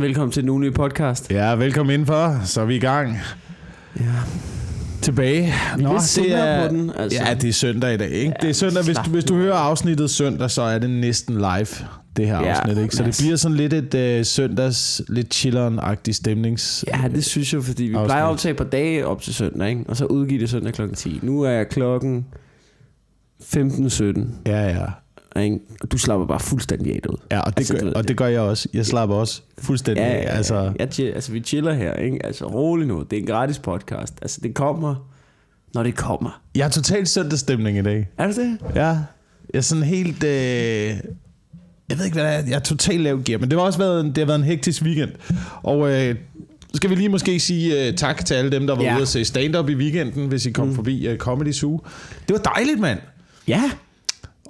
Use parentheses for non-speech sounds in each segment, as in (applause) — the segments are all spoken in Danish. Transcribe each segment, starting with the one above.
Velkommen til den nye podcast. Ja, velkommen indenfor. Så er vi i gang. Ja. Tilbage. Vi er lidt senere på den, altså. Ja, det er søndag i dag, ikke? Ja, det er søndag. Hvis, du, hvis du hører afsnittet søndag, så er det næsten live, det her Ja, afsnit, ikke? Så det bliver sådan lidt et øh, søndags, lidt chilleren-agtig stemnings... Ja, det synes jeg, fordi vi Afsnit. plejer at optage på dage op til søndag, ikke? og så udgive det søndag klokken 10. Nu er klokken 15.17, Ja, ja. Ikke? og du slapper bare fuldstændig af ud. Ja, og det, Altså, gør, og det gør jeg også. Jeg slapper også fuldstændig. Ja, af. ja, altså, altså, jeg, altså, vi chiller her, ikke? Altså, rolig nu. Det er en gratis podcast. Altså, det kommer, når det kommer. jeg har totalt søndagsstemning i dag. Er det det? Ja, jeg er sådan helt... Øh, jeg ved ikke, hvad det er. Jeg er totalt lav gear, men det har også været en, det har været en hektisk weekend. Og øh, så skal vi lige måske sige øh, tak til alle dem, der var Ja. ude at se stand-up i weekenden, hvis I kom mm. forbi øh, Comedy Zoo. Det var dejligt, mand. Ja.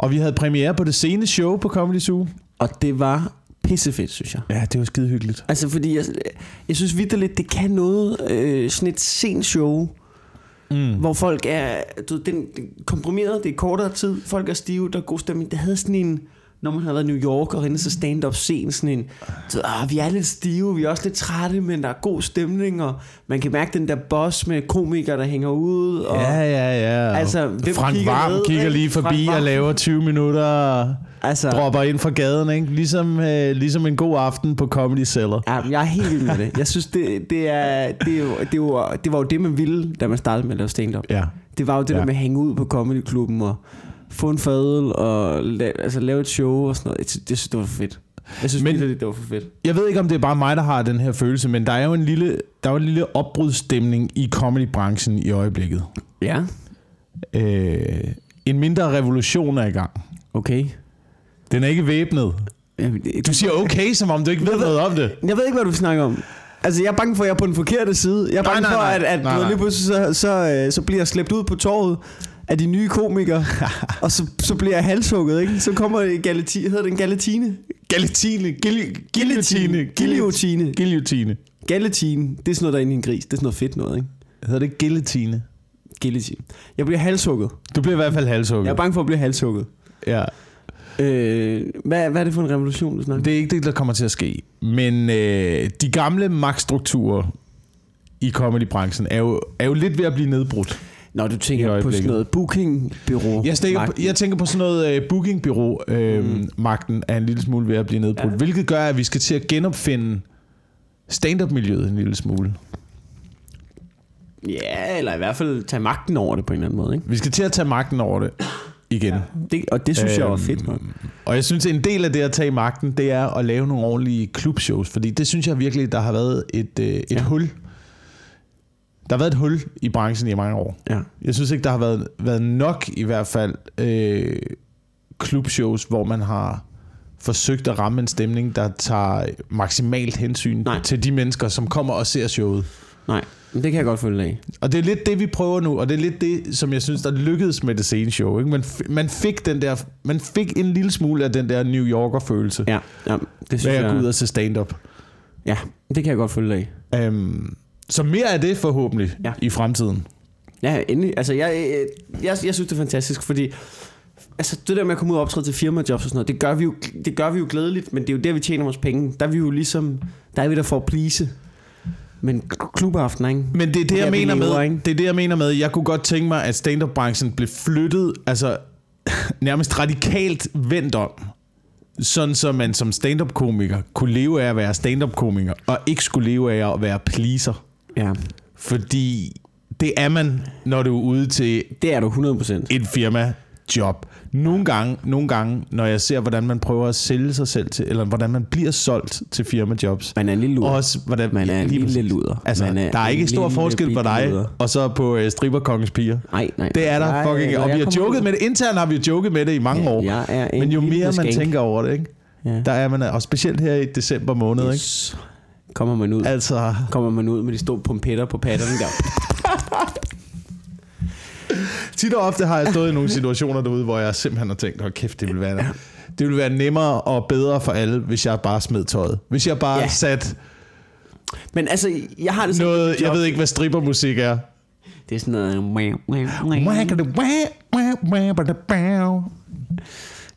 Og vi havde premiere på det sene show på Comedy Zoo. Og det var pissefedt, synes jeg. Ja, det var skide hyggeligt. Altså, fordi jeg, jeg synes vidderligt, det kan noget, øh, sådan et sent show, Mm. hvor folk er, du ved, den, den komprimeret, det er kortere tid, folk er stive, der er god stemning. Det havde sådan en, når man har været i New York og inde så stand-up scene, sådan en, ved, ah, vi er lidt stive, vi er også lidt trætte, men der er god stemning, og man kan mærke den der boss med komikere, der hænger ud, og Ja, ja, ja. Altså, hvem Frank kigger Varm med, kigger lige forbi og laver 20 minutter og altså, dropper ind fra gaden, ikke? Ligesom, øh, ligesom en god aften på Comedy Cellar. Ja, jeg er helt vild med det. Jeg synes, det, det, er, det, er jo, det, var, det var jo det, man ville, da man startede med at lave stand-up. Ja. Det var jo det ja. Der med at hænge ud på comedyklubben og få en fadel og la- altså, lave et show og sådan noget. Jeg, synes, det var for fedt. Jeg synes Men- men, det var for fedt. Jeg ved ikke, om det er bare mig, der har den her følelse, men der er jo en lille, der er jo en lille opbrudsstemning i comedybranchen i øjeblikket. Ja, Øh, en mindre revolution er i gang. okay. Den er ikke væbnet. Jamen, det- Du siger okay, som om du ikke ved noget om det. Jeg ved ikke, hvad du snakker om. Altså, jeg er bange for, at jeg er på den forkerte side. Jeg er Nej, bange nej, for, nej. at, at Nej, nej. lige pludselig så, så, øh, så bliver jeg slæbt ud på torvet af de nye komikere, (laughs) og så, så bliver jeg halshugget, ikke? Så kommer galatine, hedder det en galatine? Galatine, guillotine, Guillotine. guillotine. Galatine, det er sådan noget, der er inde i en gris. Det er sådan noget fedt noget, ikke? Hedder det guillotine? Guillotine. Jeg bliver halshugget. Du bliver i hvert fald halshugget. Jeg er bange for at blive halshugget. Ja. Øh, hvad, hvad er det for en revolution, du snakker? Det er ikke det, der kommer til at ske. Men øh, de gamle magtstrukturer i comedybranchen er jo, er jo lidt ved at blive nedbrudt. Nå, du tænker på sådan noget bookingbyrå. Jeg magten. jeg tænker på sådan noget uh, bookingbyrå øh, mm. magten er en lille smule ved at blive nedbrudt, Ja. hvilket gør, at vi skal til at genopfinde stand-up-miljøet en lille smule. Ja, eller i hvert fald tage magten over det på en eller anden måde, ikke? Vi skal til at tage magten over det igen. Ja. Det, og det synes øhm, jeg var fedt nok. Og jeg synes, en del af det at tage magten, det er at lave nogle ordentlige klubshows, fordi det synes jeg virkelig, der har været et, øh, et ja. hul. Der har været et hul i branchen i mange år. Ja. Jeg synes ikke, der har været, været nok i hvert fald øh, klubshows, hvor man har forsøgt at ramme en stemning, der tager maksimalt hensyn Nej. Til de mennesker, som kommer og ser showet. Nej, men det kan jeg godt følge af. Og det er lidt det, vi prøver nu, og det er lidt det, som jeg synes, der lykkedes med det sene show. Ikke? Man, man, fik den der, man fik en lille smule af den der New Yorker-følelse, Ja, ja det synes ved jeg... at gå ud og se stand-up. Ja, det kan jeg godt følge af. Um, så mere af det forhåbentlig Ja. i fremtiden. Ja, endelig. Altså, jeg, jeg, jeg, jeg synes, det er fantastisk, fordi altså, det der med at komme ud og optræde til firmajobs og sådan noget, det gør, vi jo, det gør vi jo glædeligt, men det er jo der, vi tjener vores penge. Der er vi jo ligesom, der er vi der for at please. Men klubaften, ikke? Men det er det, jeg vi mener med. ikke? Det er det, jeg mener med. Jeg kunne godt tænke mig, at stand-up-branchen blev flyttet, altså (laughs) nærmest radikalt vendt om. Sådan så man som stand-up-komiker kunne leve af at være stand-up-komiker, og ikke skulle leve af at være pleaser. Ja, Fordi det er man, når du er ude til det er du 100%. et firma job. Nogle gange, nogle gange, når jeg ser, hvordan man prøver at sælge sig selv til, eller hvordan man bliver solgt til firmajobs, Man er en lille luder. også hvordan, Man er en lige lille luder. Altså, Man er der er ikke stor lille forskel på dig, luder. og så på uh, stripperkongens piger. Nej, nej. Det er der Jeg- fucking, når og vi har joket med det. Internt har vi jo joket med det i mange Ja, år. jeg er en Men jo mere man skank. tænker over det, ikke? Ja. der er man, og specielt her i december måned, ikke? Kommer man ud. Altså, Kommer man ud med de store pompetter på patterne der. tit og ofte har jeg stået i nogle situationer derude, hvor jeg simpelthen har tænkt, hold kæft, det ville være, det ville være nemmere og bedre for alle, hvis jeg bare smed tøjet. Hvis jeg bare Ja. satte Men altså, jeg har det sådan... noget, jeg ved ikke, hvad strippermusik er. Det er sådan noget...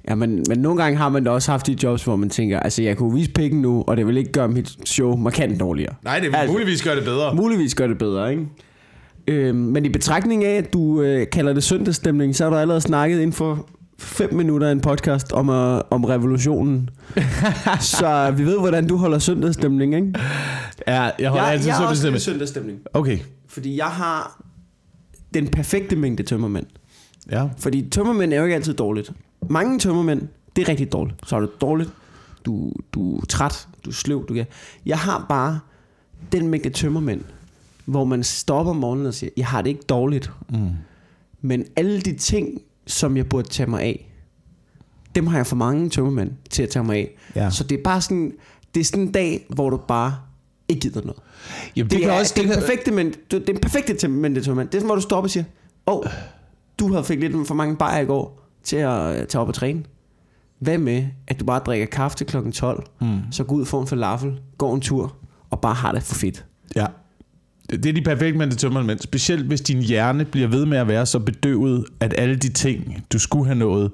Ja, men, men nogle gange har man da også haft de jobs, hvor man tænker, altså jeg kunne vise pikken nu, og det vil ikke gøre mit show markant dårligere. Nej, det vil Altså- muligvis gøre det bedre. Muligvis gør det bedre, ikke? Øhm, men i betragtning af, at du øh, kalder det søndagsstemning, så har du allerede snakket inden for fem minutter af en podcast om, øh, om revolutionen. (laughs) så vi ved, hvordan du holder søndagsstemning, ikke? Ja, jeg holder altid jeg også stemme. lidt søndagsstemning. Okay, Fordi jeg har den perfekte mængde tømmermænd. Ja. Fordi tømmermænd er jo ikke altid dårligt. Mange tømmermænd, det er rigtig dårligt. Så er det dårligt, du, du er træt, du er sløv. Du kan. Jeg har bare den mængde tømmermænd, hvor man stopper om morgenen og siger, jeg har det ikke dårligt. Mm. Men alle de ting, som jeg burde tage mig af, dem har jeg for mange tømmermænd til at tage mig af. Ja. Så det er bare sådan, det er sådan en dag, hvor du bare ikke gider noget. Jamen, Det, det, kan er, også... det, Det kan, perfekte, men det er perfekte til mænd, det tømmermænd. Det er sådan, hvor du stopper og siger, åh, oh, du havde fik lidt for mange bajer i går til at øh, tage op og træne. Hvad med, at du bare drikker kaffe til klokken 12, mm. så gå ud for en falafel, går en tur, og bare har det for fedt. Ja. Det er de perfekte mænd til tømmermænd. Specielt hvis din hjerne bliver ved med at være så bedøvet, at alle de ting, du skulle have nået,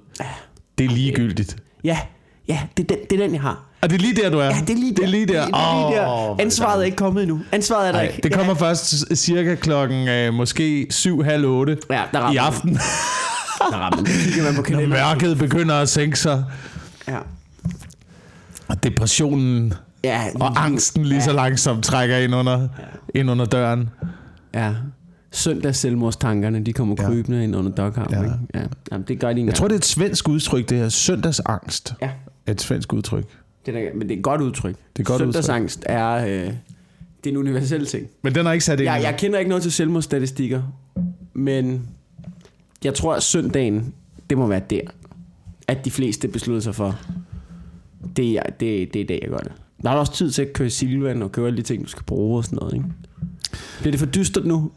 det er ligegyldigt. Ja, ja, det er den, det er den jeg har. Og det er lige der, du er. Ja, det er lige der. Det er lige der. Det er lige der. Er det Ansvaret er ikke kommet endnu. Ansvaret er der Nej, ikke. det kommer ja. først cirka klokken øh, måske 7 halv 8 Ja, der i den. aften, Der rammer. Kigger man på (laughs) når mørket begynder at sænke sig, Ja. og depressionen Ja, og angsten lige så langsomt trækker ind under, ind under døren. Ja. Søndags selvmordstankerne, de kommer Ja. krybende ind under doghouse. Ja. Ja. Ja. Jamen, det gør de ikke Jeg tror, det er et svensk udtryk, det her søndagsangst. Ja, et svensk udtryk. Det er, men det er et godt udtryk. Det er et godt udtryk. Søndagsangst er, øh, det er en universel ting. Men den er ikke sat ind. Jeg, jeg kender ikke noget til selvmordsstatistikker, men jeg tror, at søndagen, det må være der, at de fleste beslutter sig for, det er, det, det er i dag, jeg gør det. Der er også tid til at køre Silvan og køre alle de ting, du skal bruge og sådan noget, ikke? Bliver det for dystert nu?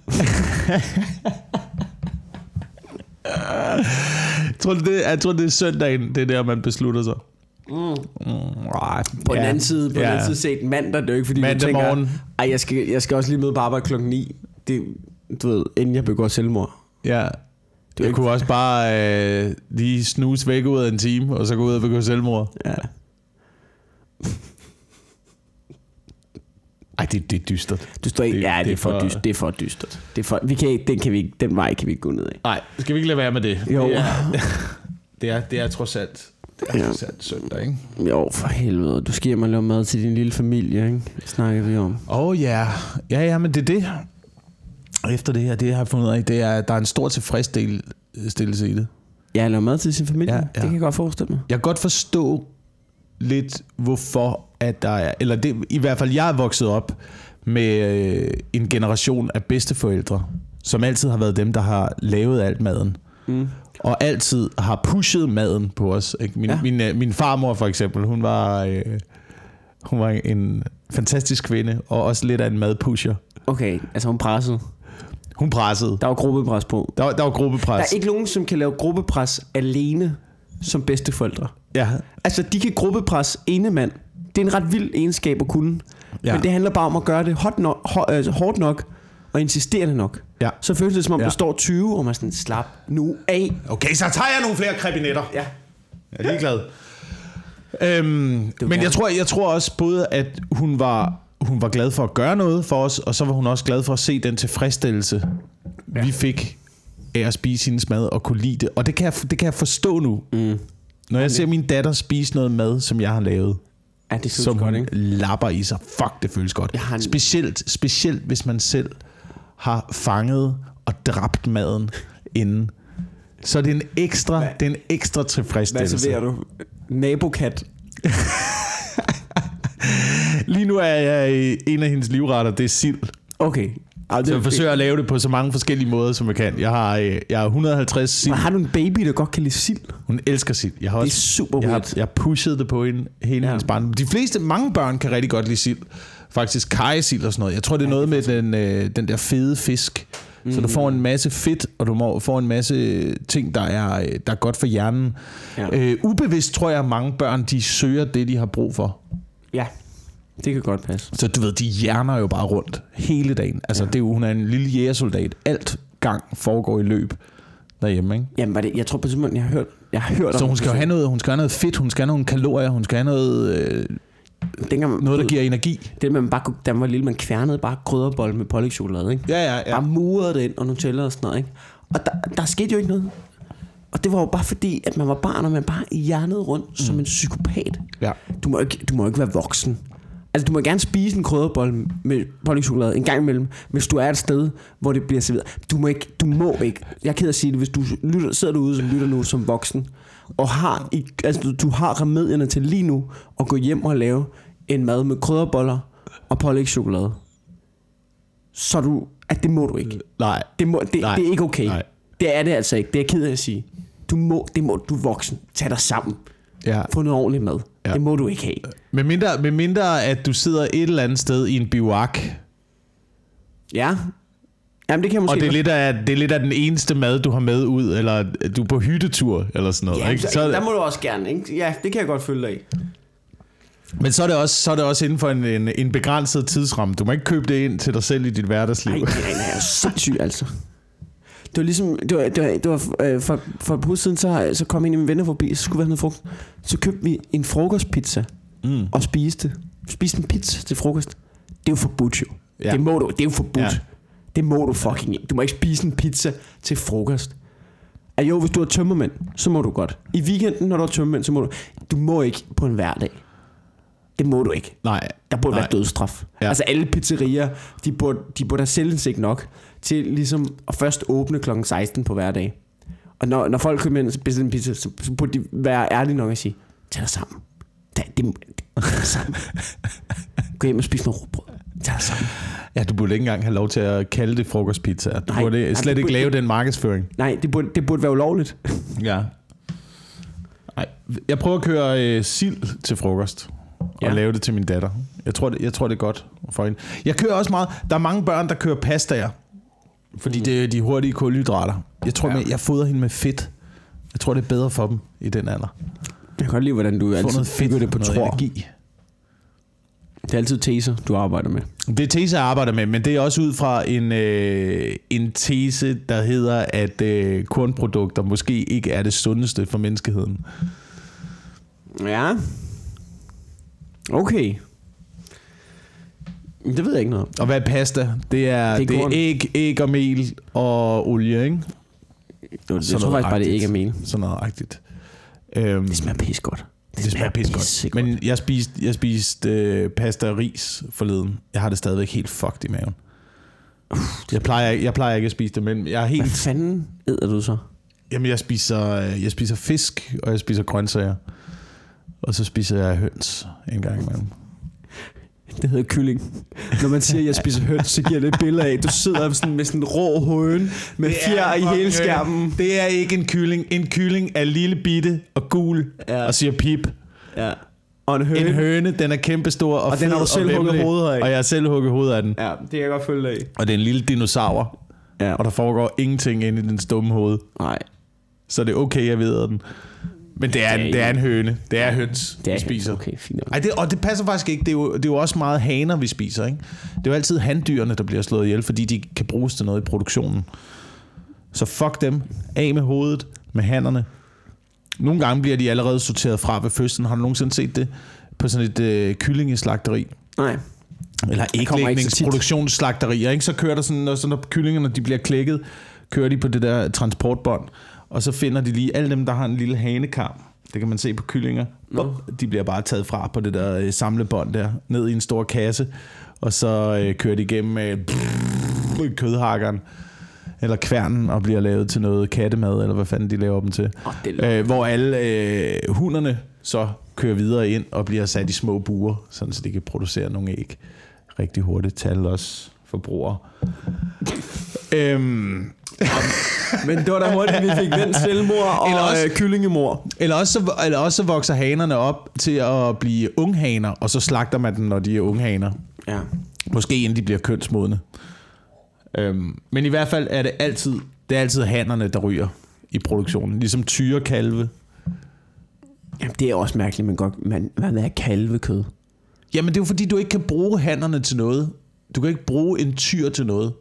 Jeg (laughs) tror, det, jeg tror, det er søndagen, det er der, man beslutter sig. Mm. Mm. På ja. den anden side, på ja. den anden side set mandag, det er jo ikke fordi, Mandag du tænker, morgen. ej, jeg skal, jeg skal også lige møde på arbejde klokken 9. Det, du ved, inden jeg begår selvmord. Ja. er Du ikke- kunne også bare øh, lige snuse væk ud af en time, og så gå ud og begå selvmord. Ja. Ej, det, det er dystert. Du står ikke, Det- det, ja, det, det er for, for- dystert. Det er for dystert. Det er for, vi kan ikke, den, kan vi den vej kan vi ikke gå ned af. Nej, skal vi ikke lade være med det? Jo. Det er, (laughs) det er, det er trods alt, det er Ja. søndag, ikke? Jo, for helvede. Du skal hjem og lave mad til din lille familie, ikke? Det snakker vi om. Åh oh, ja. Ja, ja, men det er det. Efter det her, det jeg har fundet ud af, det er, at der er en stor tilfredsstillelse i det. Ja, lave mad til sin familie. Ja. ja. Det kan jeg godt forestille mig. Jeg kan godt forstå lidt, hvorfor at der er, eller det, i hvert fald jeg er vokset op med øh, en generation af bedsteforældre, som altid har været dem, der har lavet alt maden. Mm. Og altid har pushet maden på os. Ikke? Min, ja. Min, øh, min farmor for eksempel, hun var, øh, hun var en fantastisk kvinde, og også lidt af en madpusher. Okay, altså hun pressede. Hun pressede. Der var gruppepres på. Der, var- der var gruppepres. Der er ikke nogen, som kan lave gruppepres alene som bedsteforældre. Ja, Altså, de kan gruppepres ene mand. Det er en ret vild egenskab at kunne. Ja. Men det handler bare om at gøre det hot nok, altså hårdt nok og insisterende nok. Ja. Så føles det som om, Ja. der står 20, og man er sådan, slap nu af. Okay, så tager jeg nogle flere krebinetter. Ja. Jeg er ligeglad. Øhm, men jeg tror, jeg tror også både, at hun var, hun var glad for at gøre noget for os, og så var hun også glad for at se den tilfredsstillelse, ja. vi fik af at spise hendes mad og kunne lide det. Og det kan jeg, det kan jeg forstå nu. Mm. Når jeg ser min datter spise noget mad, som jeg har lavet, Ja, det føles som godt, ikke? lapper i sig. Fuck, det føles godt. Jeg har en- Specielt, specielt hvis man selv har fanget og dræbt maden inden. Så er det en ekstra, Hvad? det er en ekstra Hvad tilfredsstillelse. serverer du? Nabokat. (laughs) Lige nu er jeg i en af hendes livretter, det er sild. Okay. Ej, Så jeg forsøger at lave det på så mange forskellige måder, som jeg kan. Jeg har, øh, jeg har 150 sild. Men har du en baby, der godt kan lide sild? Hun elsker sild. Jeg har Det er også super jeg har, jeg har pushet det på hende hele. Ja. hendes barn. De fleste, mange børn kan rigtig godt lide sild. Faktisk kajesild og sådan noget. Jeg tror, det er noget med den, øh, den der fede fisk. Så du får en masse fedt, og du må, får en masse ting, der er, øh, der er godt for hjernen. Ja. Øh, ubevidst tror jeg, at mange børn de søger det, de har brug for. Ja, det kan godt passe. Så du ved, de hjerner jo bare rundt hele dagen. Altså, ja. det er jo, hun er en lille jægersoldat. Alt gang foregår i løb derhjemme, ikke? Jamen, var det, jeg tror på simpelthen, jeg har hørt Jeg har hørt Så hun skal jo have noget, hun skal have noget fedt, hun skal have nogle kalorier, hun skal have noget, øh, Dengang, noget der giver energi. Det, man bare, da man var lille, man kværnede bare krydderbold med pålægtschokolade, ikke? Ja, ja, Ja. Bare murede det ind og Nutella og sådan noget, ikke? Og der, der skete jo ikke noget. Og det var jo bare fordi, at man var barn, og man bare hjernede rundt mm. som en psykopat. ja. Du må, ikke, du må ikke være voksen. Altså, du må gerne spise en krydderbold med pålægtschokolade en gang imellem, hvis du er et sted, hvor det bliver serveret. Du må ikke, du må ikke. Jeg er ked at sige det, hvis du lytter, sidder derude som lytter nu som voksen, og har, i, altså, du, har remedierne til lige nu at gå hjem og lave en mad med krydderboller og pålægtschokolade. Så er du, at det må du ikke. Nej. Det, må, det, Nej. det er ikke okay. Nej. Det er det altså ikke. Det er jeg ked af at sige. Du må, det må, du voksen. Tag dig sammen. Ja. Få noget ordentligt mad. Ja. Ja. Det må du ikke have. Med mindre, med mindre, at du sidder et eller andet sted i en biwak, Ja. Jamen det kan jeg måske og det er, lidt af, det er lidt af den eneste mad, du har med ud, eller du er på hyttetur, eller sådan noget. Ja, ikke? så, Så, der må du også gerne, ikke? Ja, det kan jeg godt følge dig i. men så er, det også, så er det også inden for en, en, en begrænset tidsramme. Du må ikke købe det ind til dig selv i dit hverdagsliv. Nej, jeg er sindssyg, altså. Det var ligesom, det var, det var, det var øh, for, for et par siden, så, så kom en af mine venner forbi, så skulle vi have noget frugt. Så købte vi en frokostpizza Mm. og spiste. Spiste en pizza til frokost. Det er jo forbudt jo. Ja. Det må du, det er jo forbudt. Ja. Det må du fucking ikke. Du må ikke spise en pizza til frokost. Ah, jo, hvis du er tømmermænd, så må du godt. I weekenden, når du er tømmermænd, så må du... Du må ikke på en hverdag. Det må du ikke. Nej. Der burde Nej. være dødsstraf. Ja. Altså alle pizzerier, de burde, de burde have selvindsigt nok til ligesom at først åbne kl. 16 på hverdag. Og når, når folk kommer ind og bestiller en pizza, så, så burde de være ærlige nok at sige, tag dig sammen. Tag, det, tag dig sammen. (laughs) Gå hjem og spis noget råbrød. Sammen. Ja, du burde ikke engang have lov til at kalde det frokostpizza. Du Nej, burde nej, slet det ikke burde- lave den markedsføring. Nej, det burde, det burde være ulovligt. (laughs) Ja. Nej, jeg prøver at køre øh, sild til frokost. Og Ja. lave det til min datter. Jeg tror, det, jeg tror, det er godt for hende. Jeg kører også meget... Der er mange børn, der kører pastaer. Fordi mm. det er de hurtige kulhydrater. Jeg tror, Ja. ja. jeg fodrer hende med fedt. Jeg tror, det er bedre for dem i den alder. Jeg kan godt lide, hvordan du Få altid fedt det på tror. energi. Det er altid teser, du arbejder med. Det er tese, jeg arbejder med, men det er også ud fra en, øh, en tese, der hedder, at øh, kornprodukter måske ikke er det sundeste for menneskeheden. Ja. Okay. Det ved jeg ikke noget. Og hvad er pasta? Det er, Det det er er, korn. æg, æg og mel og olie, ikke? Jeg tror faktisk bare, det agtigt. ikke er mening. Sådan noget rigtigt. Øhm, Det smager pis godt. Det smager pis godt. pissegodt. Men jeg spiste, jeg spiste øh, pasta og ris forleden. Jeg har det stadigvæk helt fucked i maven. Jeg plejer, jeg plejer ikke at spise det, men jeg er Hvad helt... fanden æder du så? Jamen, jeg spiser, øh, jeg spiser fisk, og jeg spiser grøntsager. Og så spiser jeg høns en gang imellem. Det hedder kylling. Når man siger, at jeg spiser høns, så giver det et billede af, du sidder sådan med sådan en rå høne med Det er fjer i hele skærmen. Det er ikke en kylling. En kylling er lille bitte og gul Ja. og siger pip. Ja. Og en høne. En høne, den er kæmpestor og, Og den har du selv hugget hovedet af. Og jeg har selv hugget hovedet af den. Ja, det kan jeg godt følge af. Og det er en lille dinosaur. Ja. Og der foregår ingenting inde i den stumme hoved. Nej, Så det er okay, jeg ved den. Men det er, Det er en, det er en høne. Det er høns, det er vi spiser. Okay, fint. Ej, det, og det passer faktisk ikke. Det er, jo, det er jo også meget haner, vi spiser. Ikke? Det er jo altid handdyrene, der bliver slået ihjel, fordi de kan bruges til noget i produktionen. Så fuck dem. Af med hovedet, med hænderne. Nogle gange bliver de allerede sorteret fra ved fødslen. Har du nogensinde set det? På sådan et øh, kyllingeslagteri. Nej. Eller kommer ikke æglægningsproduktionsslagterier. Ikke? Så kører der sådan, når, så når kyllingerne de bliver klækket, kører de på det der transportbånd. Og så finder de lige alle dem, der har en lille hanekarm. Det kan man se på kyllinger. Nå. De bliver bare taget fra på det der øh, samlebånd der, ned i en stor kasse. Og så øh, kører de igennem øh, kødhakkeren eller kværnen og bliver lavet til noget kattemad, eller hvad fanden de laver dem til. Åh, det Øh, hvor alle øh, hunderne så kører videre ind og bliver sat i små buer, sådan så de kan producere nogle æg rigtig hurtigt til alle os forbrugere. øhm, Men det var da hurtigt, vi fik vendt selvmord og Eller også- øh, kyllingemor. eller, også, så- eller også så vokser hanerne op til at blive unghaner, og så slagter man dem, når de er unghaner. Ja. Måske inden de bliver kønsmodne. Øhm, men i hvert fald er det altid, det er altid hannerne, der ryger i produktionen. Ligesom tyrekalve. Jamen, det er også mærkeligt, men godt, man, hvad er kalvekød? Jamen det er jo fordi, du ikke kan bruge hannerne til noget. Du kan ikke bruge en tyr til noget.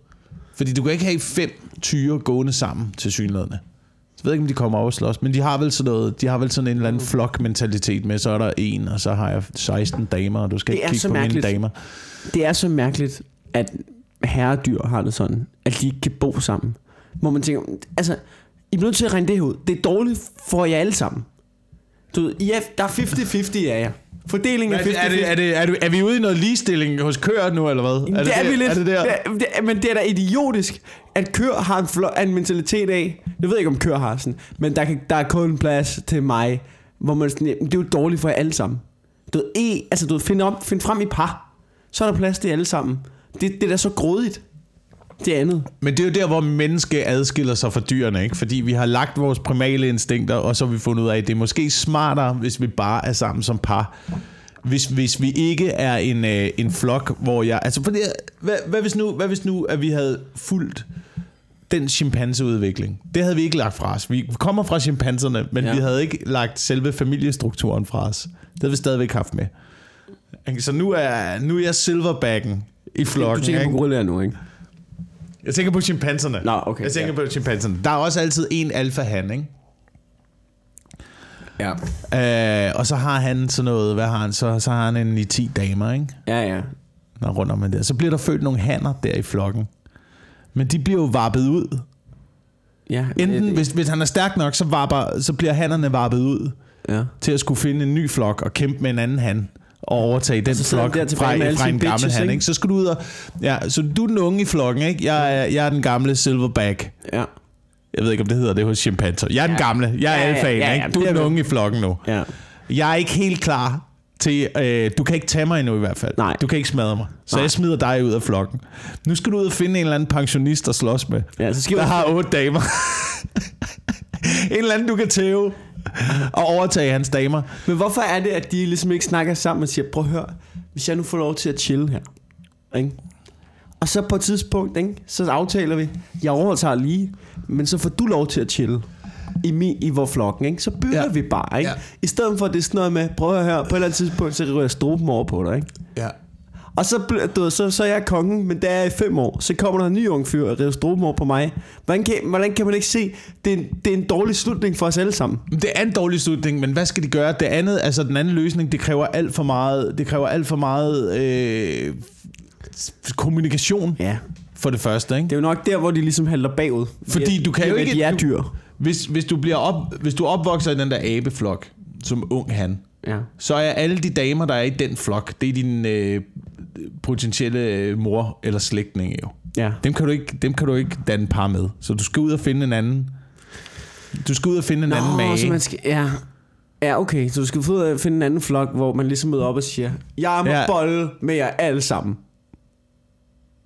Fordi du kan ikke have fem tyre gående sammen til synlædende. Så ved jeg ikke, om de kommer over og slås, men de har vel sådan noget, de har vel sådan en eller anden flok-mentalitet med, så er der en, og så har jeg 16 damer, og du skal ikke kigge på mærkeligt. mine damer. Det er så mærkeligt, at herredyr har det sådan, at de ikke kan bo sammen. Hvor man tænker, altså, I bliver nødt til at regne det ud. Det er dårligt for jer alle sammen. Du ved, I er, der er 50-50 af jer. Fordelingen er 50-50. Er, det, er, det, er, det, er vi ude i noget ligestilling hos køer nu, eller hvad? Jamen, det, er vi lidt. Er det der? Det er, det er, men det er da idiotisk, at køer har en, flo- en mentalitet af, jeg ved ikke om køer har sådan, men der, kan, der er kun plads til mig, hvor man sådan, det er jo dårligt for jer alle sammen. Du ved, e, altså du ved, find, op, find frem i par, så er der plads til alle sammen. Det, det er da så grådigt. Det andet. Men det er jo der, hvor menneske adskiller sig fra dyrene, ikke? Fordi vi har lagt vores primale instinkter, og så har vi fundet ud af, at det er måske smartere, hvis vi bare er sammen som par. Hvis, hvis vi ikke er en, øh, en flok, hvor jeg... Altså, for det, hvad, hvad, hvis nu, hvad hvis nu, at vi havde fulgt den chimpanseudvikling? Det havde vi ikke lagt fra os. Vi kommer fra chimpanserne, men Ja. vi havde ikke lagt selve familiestrukturen fra os. Det havde vi stadigvæk haft med. Så nu er, nu er jeg silverbacken i Du flokken. tænker på ikke? gorillaer nu, ikke? Jeg tænker på chimpanserne. Nå, okay, Jeg tænker ja. på chimpanserne. Der er også altid en alfa-han, ikke? Ja. Øh, og så har han sådan noget, hvad har han så? Så har han en i 10 damer, ikke? Ja, ja. Når rundt om det der. Så bliver der født nogle hanner der i flokken. Men de bliver jo varpet ud. ja Enten, det- hvis, hvis han er stærk nok, så, varper, så bliver hannerne varpet ud Ja. til at skulle finde en ny flok og kæmpe med en anden han og overtage den så flok der fra, med fra en gammel bitches, han, ikke? Så skal du ud og... Ja, så du er den unge i flokken, ikke? Jeg er, jeg er den gamle silverback. Ja. Jeg ved ikke, om det hedder det hos chimpanser. Jeg er den Ja. gamle. Jeg er Ja, alfaen, ja, ja, ikke? Du er den unge i flokken nu. Ja. Jeg er ikke helt klar til... Øh, du kan ikke tage mig endnu i hvert fald. Nej. Du kan ikke smadre mig. Så Nej. jeg smider dig ud af flokken. Nu skal du ud og finde en eller anden pensionist at slås med. Ja, så skal Der vi- har otte damer. (laughs) en eller anden, du kan tæve (laughs) og overtage hans damer. Men hvorfor er det, at de ligesom ikke snakker sammen og siger, prøv at høre, hvis jeg nu får lov til at chill her, ikke? Og så på et tidspunkt, ikke? så aftaler vi, jeg overtager lige, men så får du lov til at chille i, mi, i vores flokken, ikke? så bytter Ja. vi bare. Ikke? Ja. I stedet for, at det er sådan noget med, prøv at høre, på et eller andet tidspunkt, så ryger jeg struben over på dig. Ikke? Ja. Og så, bliver- du ved, så, så er jeg kongen, men der er i fem år. Så kommer der en ny ung fyr og river struben over på mig. Hvordan kan, hvordan kan man ikke se, det er, en, det er en dårlig slutning for os alle sammen? Det er en dårlig slutning, men hvad skal de gøre? Det andet, altså den anden løsning, det kræver alt for meget, det kræver alt for meget øh, kommunikation Ja. for det første, ikke? Det er jo nok der, hvor de ligesom halter bagud. Fordi du kan jo ikke- De er du- dyr. Hvis, hvis, du bliver op, hvis du opvokser i den der abeflok, som ung han, Ja. så er alle de damer, der er i den flok, det er din øh, potentielle øh, mor eller slægtninge jo. Ja. Dem kan, du ikke, dem kan du ikke danne par med. Så du skal ud og finde en anden. Du skal ud og finde en anden mage. så man skal, ja. Ja, okay. Så du skal ud at finde en anden flok, hvor man ligesom møder op og siger, jeg må Ja. bolle med jer alle sammen.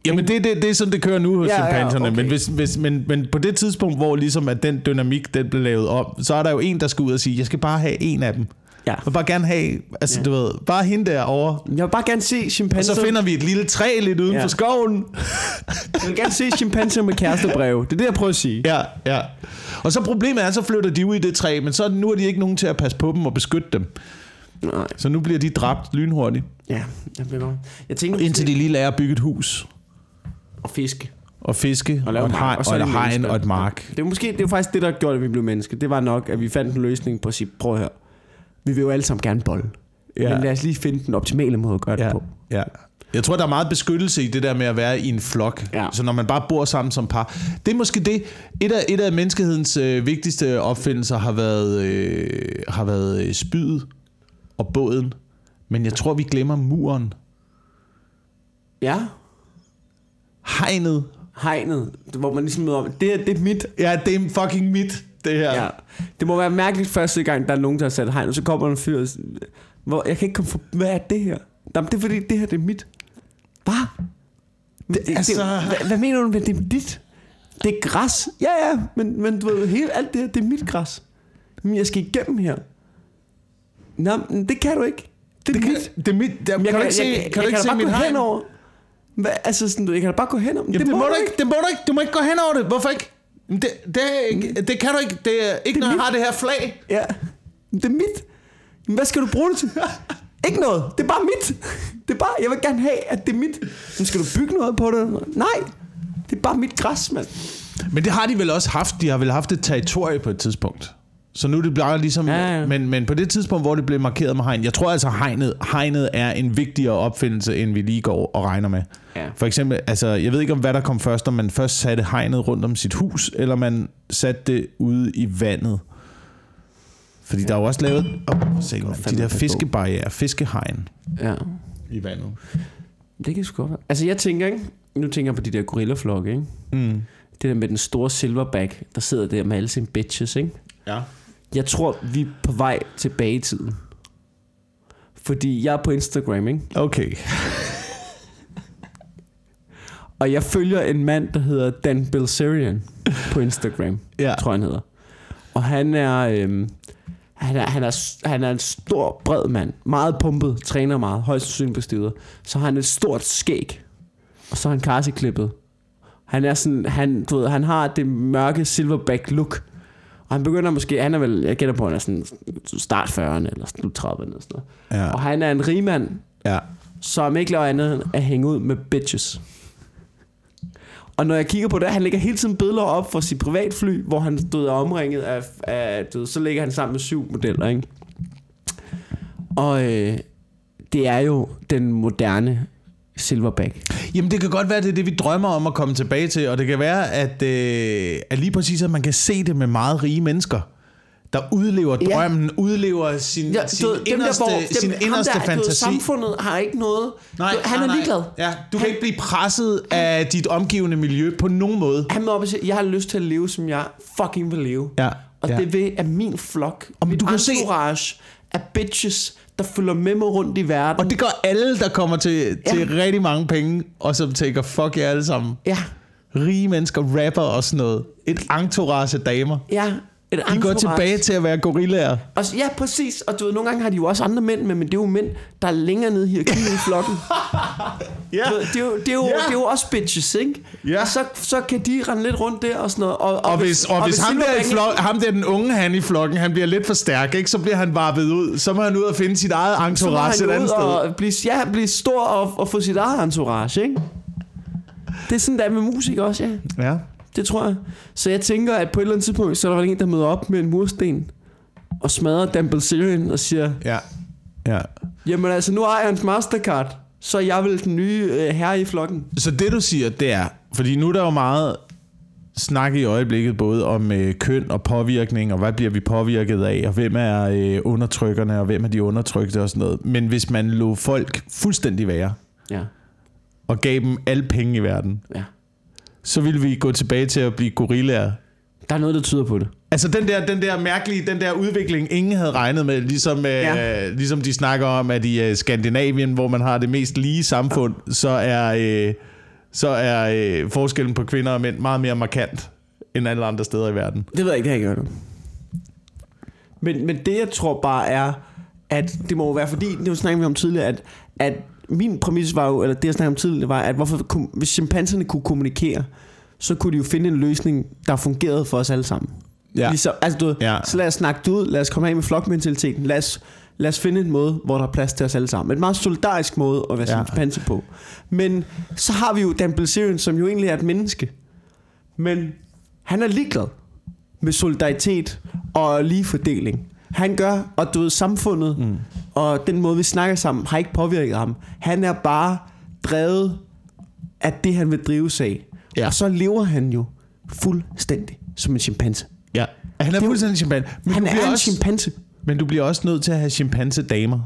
Jamen det, det, det er sådan, det kører nu hos Ja, ja, ja, chimpanserne. okay. men, hvis, hvis, men, men på det tidspunkt, hvor ligesom at den dynamik den blev lavet om, så er der jo en, der skal ud og sige, jeg skal bare have en af dem. Ja. Jeg vil bare gerne have, altså Ja. du ved, bare hende derovre. Jeg vil bare gerne se Og chimpanser. så finder vi et lille træ lidt uden Ja. for skoven. Jeg vil gerne se chimpanser med kærestebreve. Det er det, jeg prøver at sige. Ja, ja. Og så problemet er, så flytter de ud i det træ, men så nu er de ikke nogen til at passe på dem og beskytte dem. Nej. Så nu bliver de dræbt lynhurtigt, Ja, jeg bliver godt. Jeg tænker, indtil de lige lærer at bygge et hus. Og fiske. Og fiske, og, lave og, et, mark, hegn, og så og et det hegn og et mark. Det er måske det er faktisk det, der gjorde, at vi blev mennesker. Det var nok, at vi fandt en løsning på at sige, prøv høre. Vi vil jo alle sammen gerne bolle. Ja. Men lad os lige finde den optimale måde at gøre Ja, det på. ja. Jeg tror, der er meget beskyttelse i det der med at være i en flok. Ja. Så når man bare bor sammen som par. Det er måske det. Et af, et af menneskehedens øh, vigtigste opfindelser har været, øh, har været øh, spydet og båden. Men jeg tror, vi glemmer muren. Ja. Hegnet. Hegnet, hvor man ligesom møder op. Det, er, det er mit. Ja, det er fucking mit, det her. Ja. Det må være mærkeligt første gang, der er nogen, der har sat hegn, og så kommer en fyr hvor jeg kan ikke komme for, hvad er det her? Jamen, det er fordi, det her det er mit. Hvad? Det, det, altså- det, hvad, hvad mener du med, det er dit? Det er græs. Ja, ja, men, men du ved, hele, alt det her, det er mit græs. Men jeg skal igennem her. Nå, men det kan du ikke. Det er Det mit. kan, det er mit. Der, kan, Jeg du ikke se, jeg, kan, jeg, du ikke kan se mit gå hegn? Hvad, altså sådan, jeg kan da bare gå henover. Jamen, det, må du ikke, det må du ikke. Du må ikke gå hen over det. Hvorfor ikke? Det, det, er ikke- det kan du ikke. Det er ikke, Det er når jeg mit. har det her flag. Ja, det er mit. Hvad skal du bruge det til? (laughs) Ikke noget. Det er bare mit. Det er bare, jeg vil gerne have, at det er mit. Men skal du bygge noget på det? Nej. Det er bare mit græs, mand. Men det har de vel også haft. De har vel haft et territorie på et tidspunkt. Så nu er det bare ligesom... Ja, ja. Men, men på det tidspunkt, hvor det blev markeret med hegn, jeg tror altså, hegnet, hegnet er en vigtigere opfindelse, end vi lige går og regner med. Ja. For eksempel, altså, jeg ved ikke om, hvad der kom først, om man først satte hegnet rundt om sit hus, eller man satte det ude i vandet. Fordi ja. der er jo også lavet oh, se, de der fiskebarriere, fiskehegn ja. i vandet. Det kan sgu godt være. Altså jeg tænker, ikke? Nu tænker jeg på de der gorillaflokke, ikke? Mm. Det der med den store silverback, der sidder der med alle sine bitches, ikke? Ja. Jeg tror, vi er på vej tilbage i tiden. Fordi jeg er på Instagram, ikke? Okay. (laughs) Og jeg følger en mand, der hedder Dan Bilzerian på Instagram, (laughs) Ja. tror jeg, han hedder. Og han er, øhm, han er, han er, han er en stor, bred mand. Meget pumpet, træner meget, højst sandsynligt bestivet. Så har han et stort skæg. Og så er han karseklippet. Han er sådan, han, du ved, han har det mørke silverback look. Og han begynder måske, han er vel, jeg gætter på, han er sådan start 40'erne eller slut 30'erne eller sådan noget. Ja. Og han er en rigmand, ja. som ikke laver andet end at hænge ud med bitches. Og når jeg kigger på det, han lægger hele tiden billeder op for sit privatfly, hvor han stod omringet af, af du ved, så ligger han sammen med syv modeller, ikke? Og øh, det er jo den moderne silverback. Jamen det kan godt være, det er det, vi drømmer om at komme tilbage til, og det kan være, at, øh, at lige præcis, at man kan se det med meget rige mennesker, der udlever Ja. drømmen, udlever sin, Ja, sin du dem inderste, der, hvor, dem, sin inderste der, du fantasi. samfundet har ikke noget. du, han er ligeglad. Ja, du kan Han- ikke blive presset af dit omgivende miljø på nogen måde. Han må op og sige, jeg har lyst til at leve, som jeg fucking vil leve. Ja, Og ja. det ved, at min flok, Og mit du kan se- entourage af bitches, der følger med mig rundt i verden. Og det gør alle, der kommer til, til rigtig mange penge, og som tænker, fuck jer alle sammen. Ja, Rige mennesker, rapper og sådan noget. Et entourage damer. ja. Et De går tilbage til at være gorillaer. Og, ja, præcis. Og du ved, nogle gange har de jo også andre mænd med, men det er jo mænd, der er længere nede i i flokken. (laughs) Ja. Ved, Det er, jo, det, er jo, Ja. det er jo også bitches, ikke? Ja. Og så, så kan de rende lidt rundt der og sådan noget. Og, Og hvis, og hvis ham, der i flok, ham der den unge han i flokken, han bliver lidt for stærk, ikke? så bliver han varpet ud. Så må han ud og finde sit eget entourage et andet sted. og blive, ja, blive stor og, og få sit eget entourage, ikke? Det er sådan, der er med musik også, ja. Ja. Det tror jeg. Så jeg tænker, at på et eller andet tidspunkt, så er der en, der møder op med en mursten og smadrer Dan Bilzerian og siger, Ja. Ja. jamen altså, nu har jeg hans Mastercard, så er jeg vel den nye øh, herre i flokken. Så det du siger, det er, fordi nu er der jo meget snak i øjeblikket, både om øh, køn og påvirkning, og hvad bliver vi påvirket af, og hvem er øh, undertrykkerne, og hvem er de undertrykte og sådan noget. Men hvis man lå folk fuldstændig være, Ja, og gav dem alle penge i verden, ja. Så ville vi gå tilbage til at blive gorillaer. Der er noget, der tyder på det. Altså den der, den der mærkelige, den der udvikling, ingen havde regnet med, ligesom, øh, Ja. ligesom de snakker om, at i øh, Skandinavien, hvor man har det mest lige samfund, så er, øh, så er øh, forskellen på kvinder og mænd meget mere markant end alle andre steder i verden. Det ved jeg ikke, det har jeg. Men, men det, jeg tror bare er, at det må være fordi, det snakkede vi om tidligere, at, at min præmis var jo, eller det jeg snakkede om tidligere, var, at hvorfor, hvis chimpanserne kunne kommunikere, så kunne de jo finde en løsning, der fungerede for os alle sammen. Ja. Ligesom, altså, du, Ja. Så lad os snakke det ud, lad os komme af med flokmentaliteten, lad os, lad os finde en måde, hvor der er plads til os alle sammen. En meget solidarisk måde at være Ja. chimpanse på. Men så har vi jo Dan Bilzerian, som jo egentlig er et menneske. Men han er ligeglad med solidaritet og ligefordeling. Han gør, og du ved, samfundet mm. og den måde, vi snakker sammen, har ikke påvirket ham. Han er bare drevet af det, han vil drives af. Ja. Og så lever han jo fuldstændig som en chimpanse. Ja. Han er Det fuldstændig chimpanse. Men, Han er en også, chimpanse. men du bliver også nødt til at have chimpanse-damer.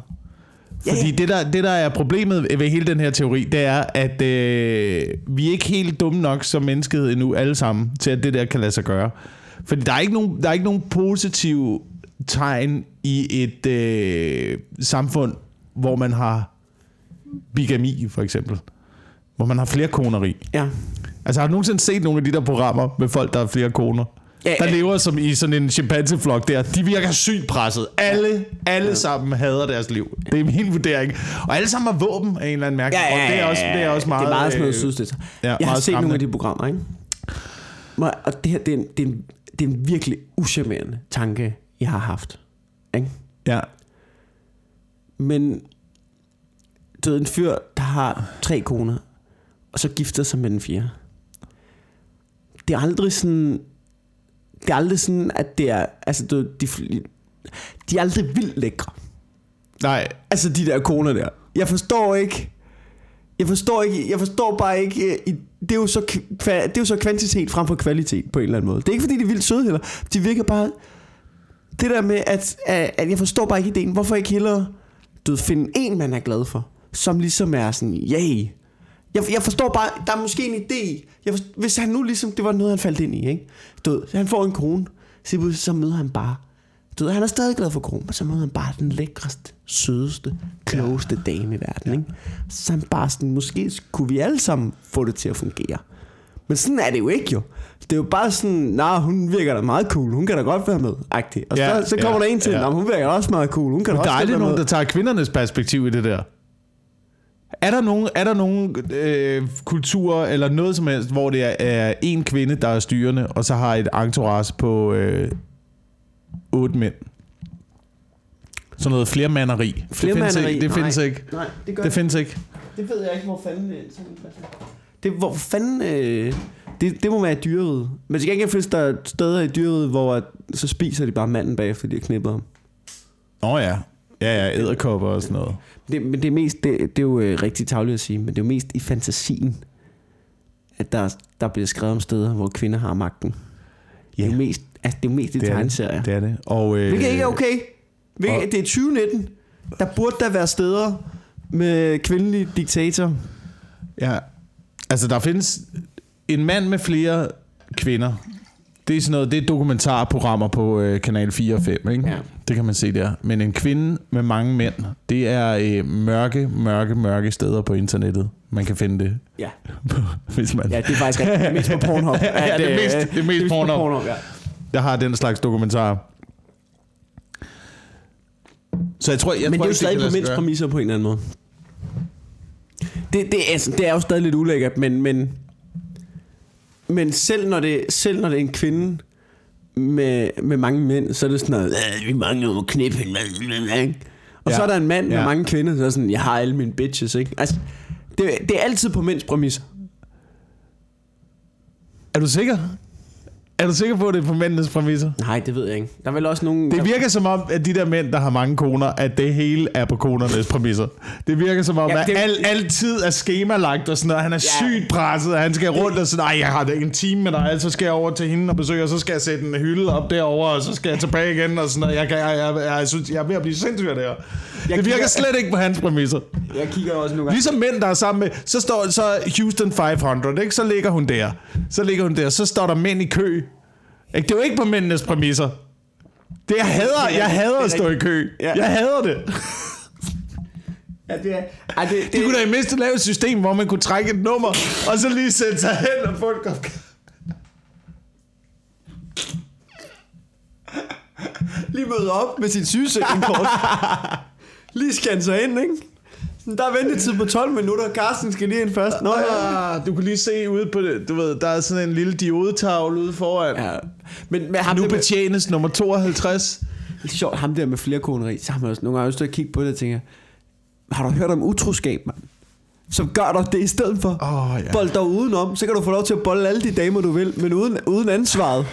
Ja, Fordi ja. det der, det, der er problemet ved hele den her teori, det er, at øh, vi er ikke helt dumme nok som menneskehed endnu alle sammen, til at det der kan lade sig gøre. Fordi der er ikke nogen, der er ikke nogen positive tegn i et øh, samfund, hvor man har bigami, for eksempel. Hvor man har flere koner i. Ja. Altså har du nogensinde set nogle af de der programmer med folk, der har flere koner? Ja, Der ja. lever som i sådan en chimpanseflok der. De virker sygt presset. Alle, alle sammen hader deres liv. Det er min vurdering. Og alle sammen har våben af en eller anden mærkelig grund. Det er også, det er også meget... Det er meget sådan noget øh, sydstæt. ja, jeg har set nogle skræmmende. af de programmer, ikke? Og det her, det er en, det er en, det er en virkelig uschammerende tanke, jeg har haft. Ikke? Ja. Men du ved, en fyr, der har tre koner, og så gifter sig med den fjerde. det er aldrig sådan, det er aldrig sådan, at det er, altså du, de, de er aldrig vildt lækre. Nej, Altså de der koner der. Jeg forstår ikke, jeg forstår ikke, jeg forstår bare ikke, øh, det er jo så, det er jo så kvantitet frem for kvalitet på en eller anden måde. Det er ikke fordi, de er vildt søde heller. De virker bare, det der med, at, at, at jeg forstår bare ikke ideen. Hvorfor ikke hellere, du finde en, man er glad for, som ligesom er sådan, yay. Jeg, jeg forstår bare, der er måske en idé. Jeg forstår, hvis han nu ligesom, det var noget, han faldt ind i, ikke? Du ved, han får en kone, så, så møder han bare, du ved, han er stadig glad for kronen, men så møder han bare den lækreste, sødeste, klogeste ja. dame i verden, ikke? Så han bare sådan, måske kunne vi alle sammen få det til at fungere. Men sådan er det jo ikke jo. Det er jo bare sådan, nej, hun virker da meget cool, hun kan da godt være med, agtig. Og Ja, så, så kommer ja, der en til, ja. ja. hun virker også meget cool, hun kan Men da der er også aldrig godt være nogen, med. der tager kvindernes perspektiv i det der. Er der nogen, er der nogen øh, kulturer eller noget som helst, hvor det er, er en kvinde, der er styrende, og så har et entourage på øh, otte mænd? Sådan noget flermanderi. Det findes Flermanderi? ikke. Det findes Nej. ikke. Nej, det gør Det findes ikke. Det ved jeg ikke, hvor fanden det er. Det, hvor fanden... Øh, det, det må være i dyreriget. Men til gengæld findes der steder i dyreriget, hvor så spiser de bare manden bagefter, de har knippet ham. Åh oh, ja. Ja, ja, æderkopper og sådan noget. Det, men det er, mest, det, det er jo øh, rigtig tavligt at sige, men det er jo mest i fantasien, at der, der bliver skrevet om steder, hvor kvinder har magten. Det er jo mest, altså, det er jo mest i Det det. tegneserier. Det er det. Og, øh, Hvilket ikke er okay. Hvilket, og- det er 2019. Der burde der være steder med kvindelige diktator. Ja. Altså, der findes en mand med flere kvinder. Det er sådan noget, det er dokumentarprogrammer på øh, kanal 4 og 5, ikke? Ja. Det kan man se der. Men en kvinde med mange mænd, det er øh, mørke, mørke, mørke steder på internettet. Man kan finde det, Ja, (laughs) hvis man... ja det er faktisk det er mest på Pornhub. (laughs) Ja, det er mest- øh, det er mest på Pornhub. Pornhub ja. Jeg har den slags dokumentarer. Så jeg tror, jeg Men tror, det er jo stadig på mindst præmisser på en eller anden måde. Det, det, er, altså, det er jo stadig lidt ulækkert, men, men, men selv, når det, selv når det er en kvinde med, med mange mænd, så er det sådan noget, "Øh, vi mangler jo hende. ikke? Og Ja. så er der en mand med mange kvinder, så er sådan, jeg har alle mine bitches, ikke? Altså, det, det er altid på mindst præmisser. Er du sikker? Er du sikker på, at det er på mændenes præmisser? Nej, det ved jeg ikke. Der er vel også nogen... Det virker som om, at de der mænd, der har mange koner, at det hele er på konernes præmisser. Det virker som om, Ja, det- at al, altid er skemalagt og sådan noget. Han er Ja. sygt presset, og han skal rundt og sådan, nej, jeg har ikke en time med dig, så skal jeg over til hende og besøge, og så skal jeg sætte en hylde op derover og så skal jeg tilbage igen, og sådan noget. Jeg, kan, jeg, jeg, jeg, jeg, synes, jeg er ved at blive sindssyg af det her. Det virker kigger- slet ikke på hans præmisser. Jeg kigger også nogle gange. Ligesom mænd, der er sammen med, så står så Houston 500, ikke? så ligger hun der. Så ligger hun der, så står der mænd i kø. Ikke? Det er jo ikke på mændenes præmisser. Det jeg hader, er jeg hader er at stå i kø. Jeg hader det. Ja, det er... Ej, det, det, De kunne da i mindste lave et system, hvor man kunne trække et nummer, og så lige sætte sig hen og få et kop lige møde op med sit sygesikringskort. (laughs) lige scanne sig ind, ikke? Der er ventetid på 12 minutter, Carsten skal lige ind først. Nå ja. Ah, du kan lige se ude på det, du ved, der er sådan en lille diodetavle ude foran. Ja. Men med ham Nu med, betjenes nummer 52. (laughs) det er sjovt, ham der med flere koneri, så har man også nogle gange lyst til at kigge på det og tænker, har du hørt om utroskab, mand? Så gør dig det i stedet for. Åh, ja. Bold dig udenom, så kan du få lov til at bolde alle de damer, du vil, men uden, uden ansvaret.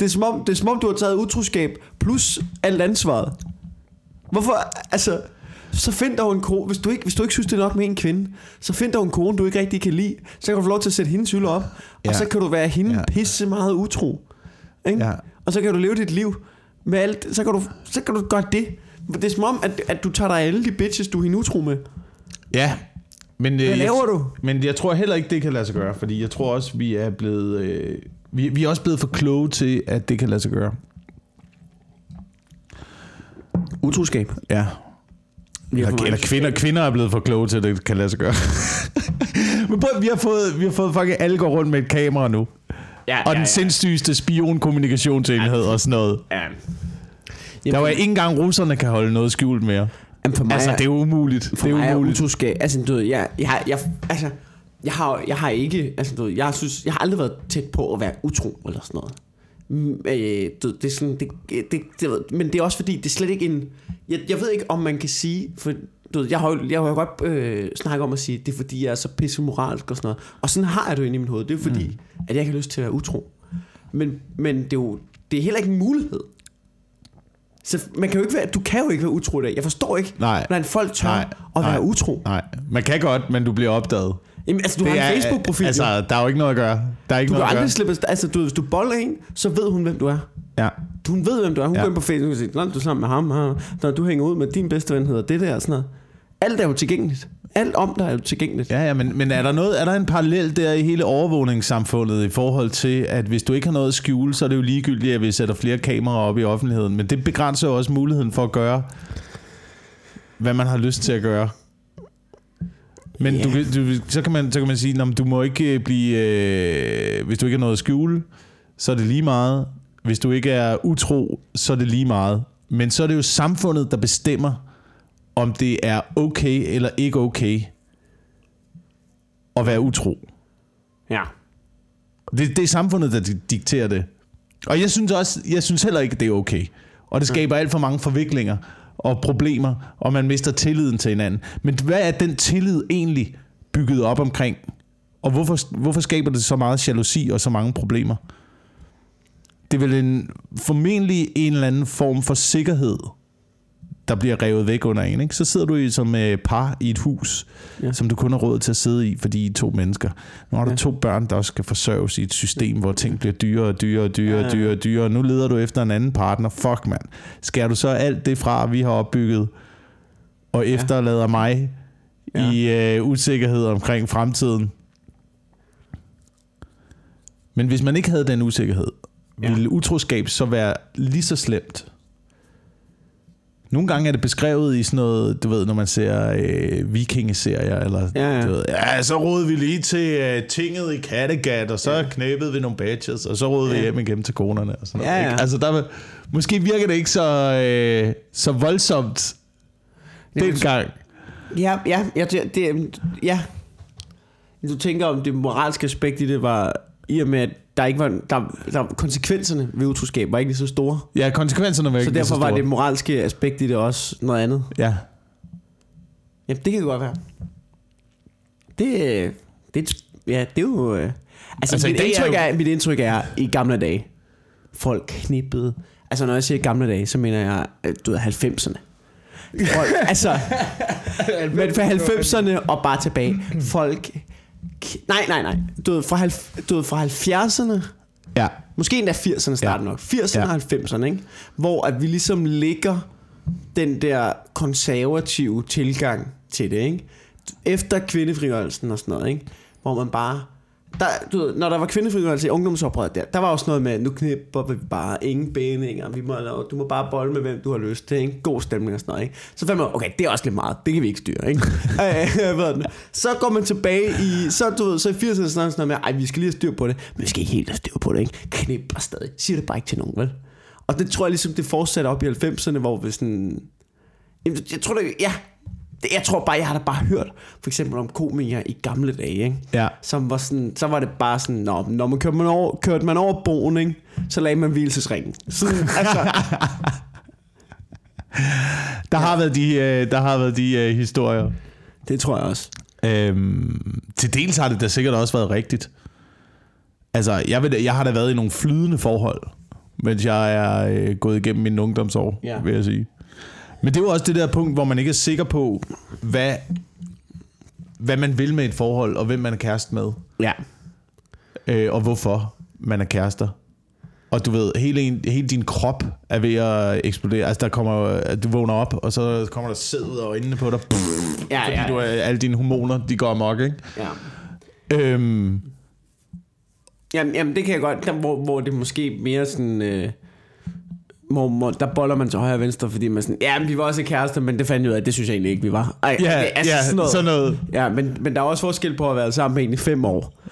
Det er, som om, det er som om, du har taget utroskab plus alt ansvaret. Hvorfor, altså, så find dig en kone, hvis du, ikke, hvis du ikke synes, det er nok med en kvinde, så find dig en kone, du ikke rigtig kan lide, så kan du få lov til at sætte hendes hylde op, ja. og så kan du være hende Ja. pisse meget utro. Ikke? Ja. Og så kan du leve dit liv med alt, så kan du, så kan du gøre det. Det er som om, at, at du tager dig alle de bitches, du er hende utro med. Ja. Men, øh, Hvad laver du? Men jeg tror heller ikke, det kan lade sig gøre, fordi jeg tror også, vi er blevet... Øh, vi, vi er også blevet for kloge til, at det kan lade sig gøre. Utroskab. Ja. Vi har Eller, eller kvinder, kvinder er blevet for kloge til, at det kan lade sig gøre. (laughs) Men prøv, vi har fået, vi har fået fucking alle går rundt med et kamera nu. Ja, Og den sindssygeste spionkommunikationsenhed og sådan noget. Ja. Der var ikke engang russerne kan holde noget skjult mere. Jamen for mig, Altså, det er umuligt. for Det mig er er umuligt. utroskab. Altså, du ved, jeg, jeg, har, jeg, altså, jeg har, jeg har ikke, altså, du ved, jeg synes, jeg har aldrig været tæt på at være utro eller sådan noget. Mm, Øh, ved, det er sådan, det, det, det, ved- men det er også fordi, det er slet ikke en, jeg, jeg ved ikke, om man kan sige, for du ved, jeg har jo, jeg har jo godt øh, snakket om at sige, det er fordi, jeg er så pisse moralsk og sådan noget. Og sådan har jeg det jo inde i mit hoved. Det er fordi, mm. at jeg ikke har lyst til at være utro. Men, men det er jo det er heller ikke en mulighed. Så man kan jo ikke være, du kan jo ikke være utro i dag. Jeg forstår ikke, Nej. hvordan folk tør Nej. at være Nej. utro. Nej, man kan godt, men du bliver opdaget. Jamen, altså, du Det har en Facebook-profil. Altså, Altså, der er jo ikke noget at gøre. Der er ikke du kan noget at aldrig slippe Altså, du, hvis du boller en, så ved hun, hvem du er. Ja. Hun ved, hvem du er. Hun Ja. går ind på Facebook og siger, "Nå, du er sammen med ham. her. Når du hænger ud med din bedste ven, hedder det der og sådan noget. Alt er jo tilgængeligt. Alt om dig er jo tilgængeligt. Ja, ja, men, men er der noget, er der en parallel der i hele overvågningssamfundet i forhold til, at hvis du ikke har noget at skjule, så er det jo ligegyldigt, at vi sætter flere kameraer op i offentligheden. Men det begrænser jo også muligheden for at gøre, hvad man har lyst til at gøre. Men Ja. du, du, så, kan man, så kan man sige, at du må ikke øh, blive, øh, hvis du ikke har noget at skjule, så er det lige meget. Hvis du ikke er utro, så er det lige meget. Men så er det jo samfundet, der bestemmer, om det er okay eller ikke okay at være utro. Ja. Det, det er samfundet, der di- dikterer det. Og jeg synes også, jeg synes heller ikke, det er okay. Og det skaber alt for mange forviklinger og problemer, og man mister tilliden til hinanden. Men hvad er den tillid egentlig bygget op omkring? Og hvorfor, hvorfor skaber det så meget jalousi og så mange problemer? Det er vel en, formentlig en eller anden form for sikkerhed, der bliver revet væk under en. Ikke? Så sidder du i, som øh, par i et hus, ja. Ja. som du kun har råd til at sidde i, fordi I er to mennesker. Nu har du Ja. to børn, der også skal forsørges i et system, hvor ting bliver dyrere og dyrere og dyrere Ja, og ja. dyrere og dyrere. Nu leder du efter en anden partner. Fuck, mand. Skærer du så alt det fra, vi har opbygget, og Ja. efterlader mig Ja. i øh, usikkerhed omkring fremtiden? Men hvis man ikke havde den usikkerhed, Ja. ville utroskab så være lige så slemt? Nogle gange er det beskrevet i sådan noget, du ved, når man ser øh, vikingeserier, eller Ja, ja. Du ved, ja, så rodede vi lige til øh, tinget i Kattegat, og så ja. knæppede vi nogle badges, og så rodede ja. vi hjem igen til konerne. Og sådan noget, Ja, ikke? ja. Altså, der, måske virker det ikke så, øh, så voldsomt dengang. Ja, ja, ja, det, ja. Du tænker om det moralske aspekt i det var, i og med at der ikke var, der, der konsekvenserne ved utroskab var ikke lige så store. Ja, konsekvenserne var Så ikke lige derfor var store. det moralske aspekt i det også noget andet. Ja. Jamen, det kan godt være. Det, det, ja, det er jo... øh, Altså, Altså, mit, dag er indtryk jo- er, mit indtryk er, i gamle dage, folk knippede... Altså, når jeg siger gamle dage, så mener jeg, øh, du ved, 90'erne. Folk, (laughs) altså, men fra 90'erne og bare tilbage. Folk... Nej, nej, nej. Du ved, fra, halv- du ved, fra 70'erne Ja. Måske endda 80'erne starter Ja. nok. 80'erne Ja. og 90'erne, ikke? Hvor at vi ligesom ligger den der konservative tilgang til det, ikke? Efter kvindefrigørelsen og sådan noget, ikke? Hvor man bare... Der, du ved, når der var kvindefrigørelse i ungdomsoprøret der, der var også noget med, nu knipper vi bare ingen bændinger, vi må, du må bare bolle med, hvem du har lyst til, ikke? God stemning og sådan noget, ikke? Så fandt man, okay, det er også lidt meget, det kan vi ikke styre, ikke? (laughs) Øh, det? så går man tilbage i, så, du ved, så i 80'erne sådan noget med, ej, vi skal lige have styr på det, men vi skal ikke helt have styr på det, ikke? Knipper stadig, siger det bare ikke til nogen, vel? Og det tror jeg ligesom, det fortsætter op i 90'erne, hvor vi sådan, jeg tror det, ja, det- jeg tror bare, jeg har da bare hørt, for eksempel om komikere i gamle dage, ikke? Ja. Som var sådan, så var det bare sådan, Nå, når man kørte man over, kørte man over broen, ikke? så lagde man hvilesesringen. Sådan, (laughs) altså, Der, har været de, øh, der har været de øh, historier. det tror jeg også. Øhm, til dels har det da sikkert også været rigtigt. Altså, jeg, da- jeg har da været i nogle flydende forhold, mens jeg er øh, gået igennem min ungdomsår, Ja. vil jeg sige. Men det er jo også det der punkt, hvor man ikke er sikker på, hvad, hvad man vil med et forhold, og hvem man er kæreste med, Ja. øh, og hvorfor man er kærester. Og du ved, hele, en, hele din krop er ved at eksplodere. Altså, der kommer, du vågner op, og så kommer der sæd og inde på dig. Ja, fordi ja, du er, alle dine hormoner, de går amok, ikke? ja. Øhm, Jamen, jamen, det kan jeg godt, der, hvor, hvor det måske mere sådan... Øh, hvor, der boller man til højre og venstre, fordi man sådan, ja, men vi var også kærester, men det fandt jeg ud af, det synes jeg egentlig ikke, vi var. Ej, Ja, er altså ja, sådan noget. sådan noget. Ja, men, men der er også forskel på at være sammen med en i fem år.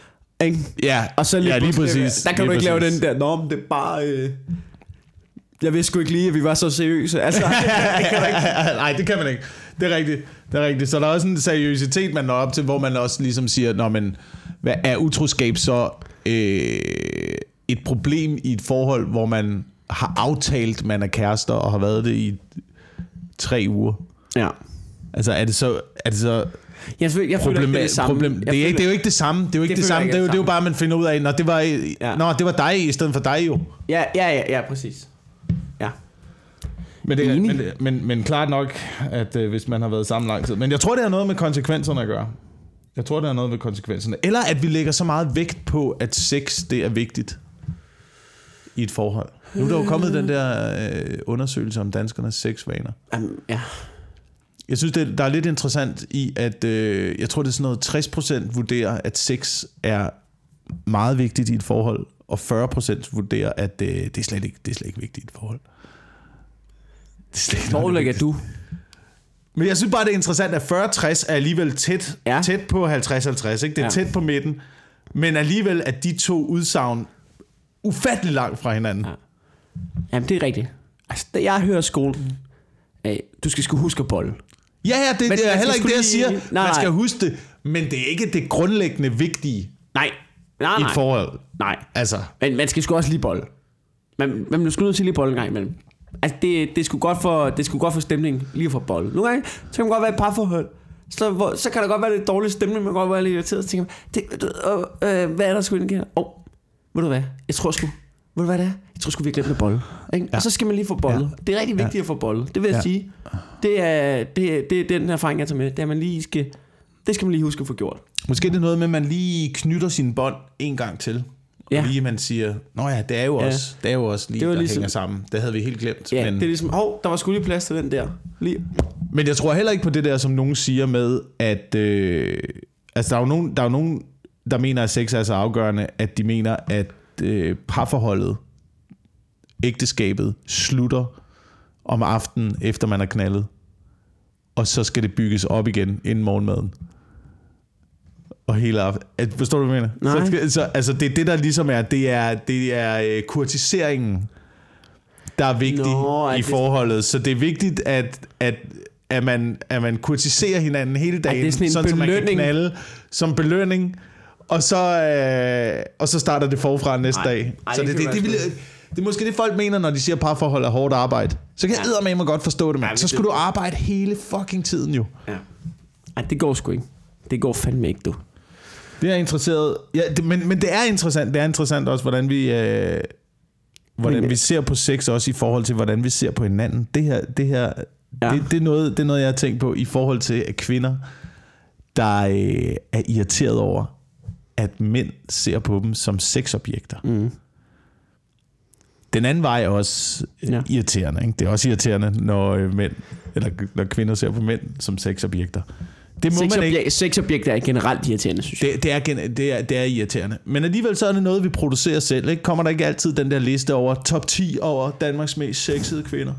Ikke? ja, Og så lige, ja, lige præcis. Der kan lige du ikke præcis. lave den der, Nå, men det er bare... Øh, jeg vidste sgu ikke lige, at vi var så seriøse. Altså, (laughs) det kan ikke. Nej, det kan man ikke. Det er rigtigt. Det er rigtigt. Så der er også en seriøsitet, man når op til, hvor man også ligesom siger, Nå, men, hvad er utroskab så øh, et problem i et forhold, hvor man har aftalt, man er kærester og har været det i tre uger? Ja. Altså, er det så... Er det så Jeg, føler, jeg føler problem, ikke, det er det samme. problem, det, er ikke, føler- det er jo ikke det samme. Det er jo ikke Det det, samme. ikke Det er, jo, det er jo bare, man finder ud af, når det var, ja. Ja. nå, det var dig i stedet for dig jo. Ja, ja, ja, ja, præcis. Ja. Men, det, Enig. men, men, men klart nok, at øh, hvis man har været sammen lang tid. Men jeg tror, det har noget med konsekvenserne at gøre. Jeg tror, det har noget med konsekvenserne. Eller at vi lægger så meget vægt på, at sex det er vigtigt i et forhold. Nu er der jo kommet den der øh, undersøgelse om danskernes sexvaner. Um, ja. Jeg synes, det, der er lidt interessant i, at øh, jeg tror, det er sådan noget 60% vurderer, at sex er meget vigtigt i et forhold, og 40% vurderer, at øh, det, er slet ikke, det er slet ikke vigtigt i et forhold. Det er slet ikke Hvor er ligger du? Men jeg synes bare, det er interessant, at 40-60 er alligevel tæt, ja. Tæt på 50-50. Ikke? Det er ja. Ja. tæt på midten. Men alligevel er de to udsagn ufattelig langt fra hinanden. Ja. Ja. Jamen, det er rigtigt. Altså, da jeg hører skolen, af, du skal sgu huske at bolle. Ja, ja, det, Men det er heller ikke det, jeg siger. lige- Nej, Nej, man skal nej. huske det, men det er ikke det grundlæggende vigtige Nej. Nej, i nej. et forhold. Nej. Altså, Men man skal sgu også lige bolle. Man, man bliver sgu nødt til lige bolle en gang imellem. Altså, det, det, er sgu godt for, det er sgu godt for stemningen, lige at få bolle. Nogle gange, så kan man godt være i et parforhold. Så, hvor, så kan der godt være lidt dårlig stemning, man kan godt være lidt irriteret. Så tænker man, det, øh, øh, hvad er der sgu egentlig? Åh, oh, ved du hvad? Jeg tror sgu, ved du hvad det er? Jeg tror sgu, vi glemte bolle. Ikke? Ja. Og så skal man lige få bolle. Ja. Det er rigtig vigtigt ja. at få bolle. Det vil jeg Ja. ja. sige. Det er, det, det er den erfaring, jeg tager med. Det er, at man lige skal, det skal man lige huske at få gjort. måske er det noget med, at man lige knytter sin bånd en gang til. Og Ja. lige man siger, nå ja, det er jo Ja. også, det er jo også lige, Det var der ligesom- hænger sammen. Det havde vi helt glemt. Ja, men, det er ligesom, hov, der var sgu lige plads til den der. Lige. Men jeg tror heller ikke på det der, som nogen siger med, at... Øh, altså, der er, jo nogen, der er jo nogen, der mener, at sex er så afgørende, at de mener, at øh, parforholdet, ægteskabet, slutter om aftenen, efter man er knaldet. Og så skal det bygges op igen inden morgenmaden. Og hele aften. Forstår du, hvad jeg mener? Nej. Så, skal- så, altså, det er det, der ligesom er, det er, det er øh, kurtiseringen, der er vigtig Nå, i det- forholdet. Så det er vigtigt, at, at, at, man, at man kurtiserer hinanden hele dagen, det er sådan en så man kan knalde som belønning, og så, øh, og så starter det forfra næste Ej, dag. ej, så det det, det, det, det, vil, det er måske det, folk mener, når de siger, at parforhold er hårdt arbejde. Så kan jeg eddermame godt forstå det, mand. men Så det- skulle du arbejde hele fucking tiden jo. Ja. Ej, det går sgu ikke. Det går fandme ikke, du. Det er interesseret. Ja, det, men, men det er interessant. Det er interessant også, hvordan vi, øh, hvordan Men- vi ser på sex, også i forhold til, hvordan vi ser på hinanden. Det her, det her Ja. det, det, er noget, det er noget, jeg har tænkt på i forhold til kvinder, der øh, er irriteret over, at mænd ser på dem som sexobjekter. Mm. Den anden vej er også ja. Ja. irriterende. Ikke? Det er også irriterende, når, øh, mænd, eller, når kvinder ser på mænd som sexobjekter. Det må man ikke. Sexobjek- Sexobjekter er generelt irriterende, synes jeg. Det, det, er, det, er, det er irriterende. Men alligevel så er det noget, vi producerer selv. Ikke? Kommer der ikke altid den der liste over top 10 over Danmarks mest sexede kvinder?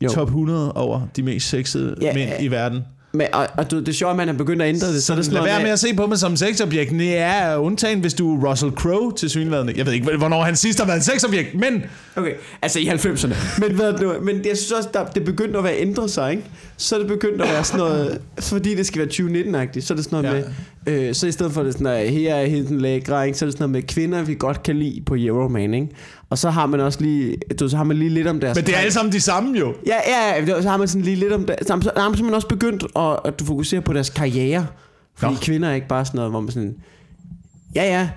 Jo. Top 100 over de mest sexede Ja, mænd i verden. Men, og, og du, det er sjovt, at man er begyndt at ændre det. Så, det Lad være med at se på mig som sexobjekt. Det er undtagen, hvis du er Russell Crowe til synligheden. Jeg ved ikke, hvornår han sidst har været en sexobjekt, men Okay, altså i 90'erne. Men, hvad nu, men jeg synes også, der, det begyndte at være ændret sig, ikke? Så er det begyndt at være sådan noget, fordi det skal være 2019-agtigt, så er det sådan noget Ja. med, øh, så i stedet for det sådan, at her er helt den lækre, ikke? så er det sådan noget med kvinder, vi godt kan lide på Euroman, ikke? Og så har man også lige, du, så har man lige lidt om deres... men det er alle sammen de samme jo. Ja, ja, ja, så har man sådan lige lidt om det. Så har man simpelthen også begyndt at, at du fokuserer på deres karriere. Fordi. Nå. kvinder er ikke bare sådan noget, hvor man sådan... Ja, ja.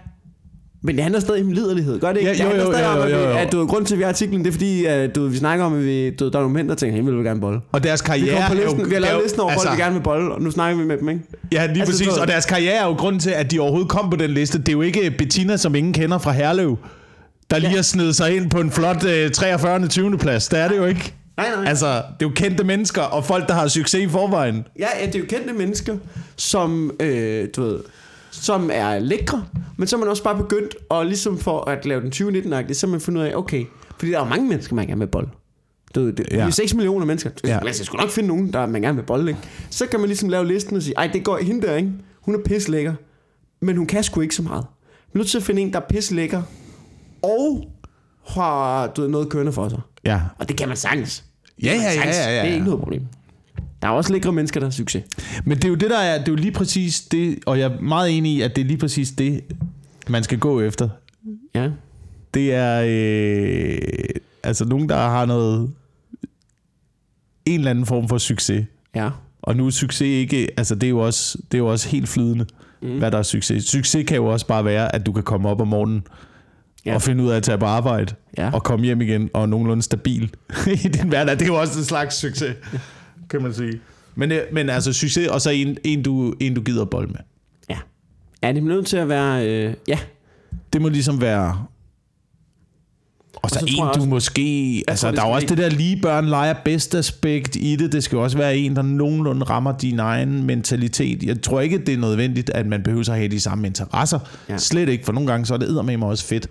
Men det handler stadig om liderlighed, gør det ikke? Ja, det jo, handler jo, stadig jo, om, jo, at, vi, jo. at du, grund til, at vi har artiklen, det er fordi, at du, vi snakker om, at vi, du, der er nogle mænd, der tænker, hey, vi vil gerne bolle. Og deres Vi, karriere kom på er jo- listen, vi har lavet jo- listen over altså, folk, vi gerne vil bolle, og nu snakker vi med dem, ikke? Ja, lige Altså, præcis. Og deres karriere er jo grunden til, at de overhovedet kom på den liste. Det er jo ikke Bettina, som ingen kender fra Herlev, der lige Ja. har snedet sig ind på en flot øh, 43. 20. plads. Det er det jo ikke. Nej, nej. Altså, det er jo kendte mennesker, og folk, der har succes i forvejen. Ja, ja, det er jo kendte mennesker, som, øh, du ved, som er lækre, men så er man også bare begyndt, og ligesom for at lave den 2019-agtige, så har man fundet ud af, okay, fordi der er jo mange mennesker, man gerne vil bold. Du ved, det, Ja. Vi er 6 millioner mennesker. Ja. Man skal sgu nok finde nogen, der man gerne vil bold, ikke? Så kan man ligesom lave listen og sige, ej, det går hende der, ikke? Hun er pislækker, men hun kan sgu ikke så meget. Man er nødt til at finde en, der er pislækker, og har du ved, noget kørende for sig. Ja. Og det kan man sagtens. Ja, Det ja, ja, ja, ja, Det er ikke noget problem. Der er også lækre mennesker, der har succes. Men det er jo det, der er, det er jo lige præcis det, og jeg er meget enig i, at det er lige præcis det, man skal gå efter. Ja. Det er øh, altså nogen, der har noget, en eller anden form for succes. Ja. Og nu er succes ikke, altså det er jo også, det er jo også helt flydende, mm. hvad der er succes. Succes kan jo også bare være, at du kan komme op om morgenen, Ja. og finde ud af at tage på arbejde, Ja. og komme hjem igen, og nogenlunde stabil (laughs) i din hverdag. Det er jo også en slags succes, kan man sige. Men, øh, men altså succes, og så en, en, du, en du gider bold med. Ja. Er det nødt til at være... Øh, ja. Det må ligesom være... Og så, så tror en, jeg du også- måske... Altså, tror, der er jo også det der lige børn leger bedst aspekt i det. Det skal jo også være en, der nogenlunde rammer din egen mentalitet. Jeg tror ikke, det er nødvendigt, at man behøver at have de samme interesser. Ja. Slet ikke, for nogle gange så er det eddermame også fedt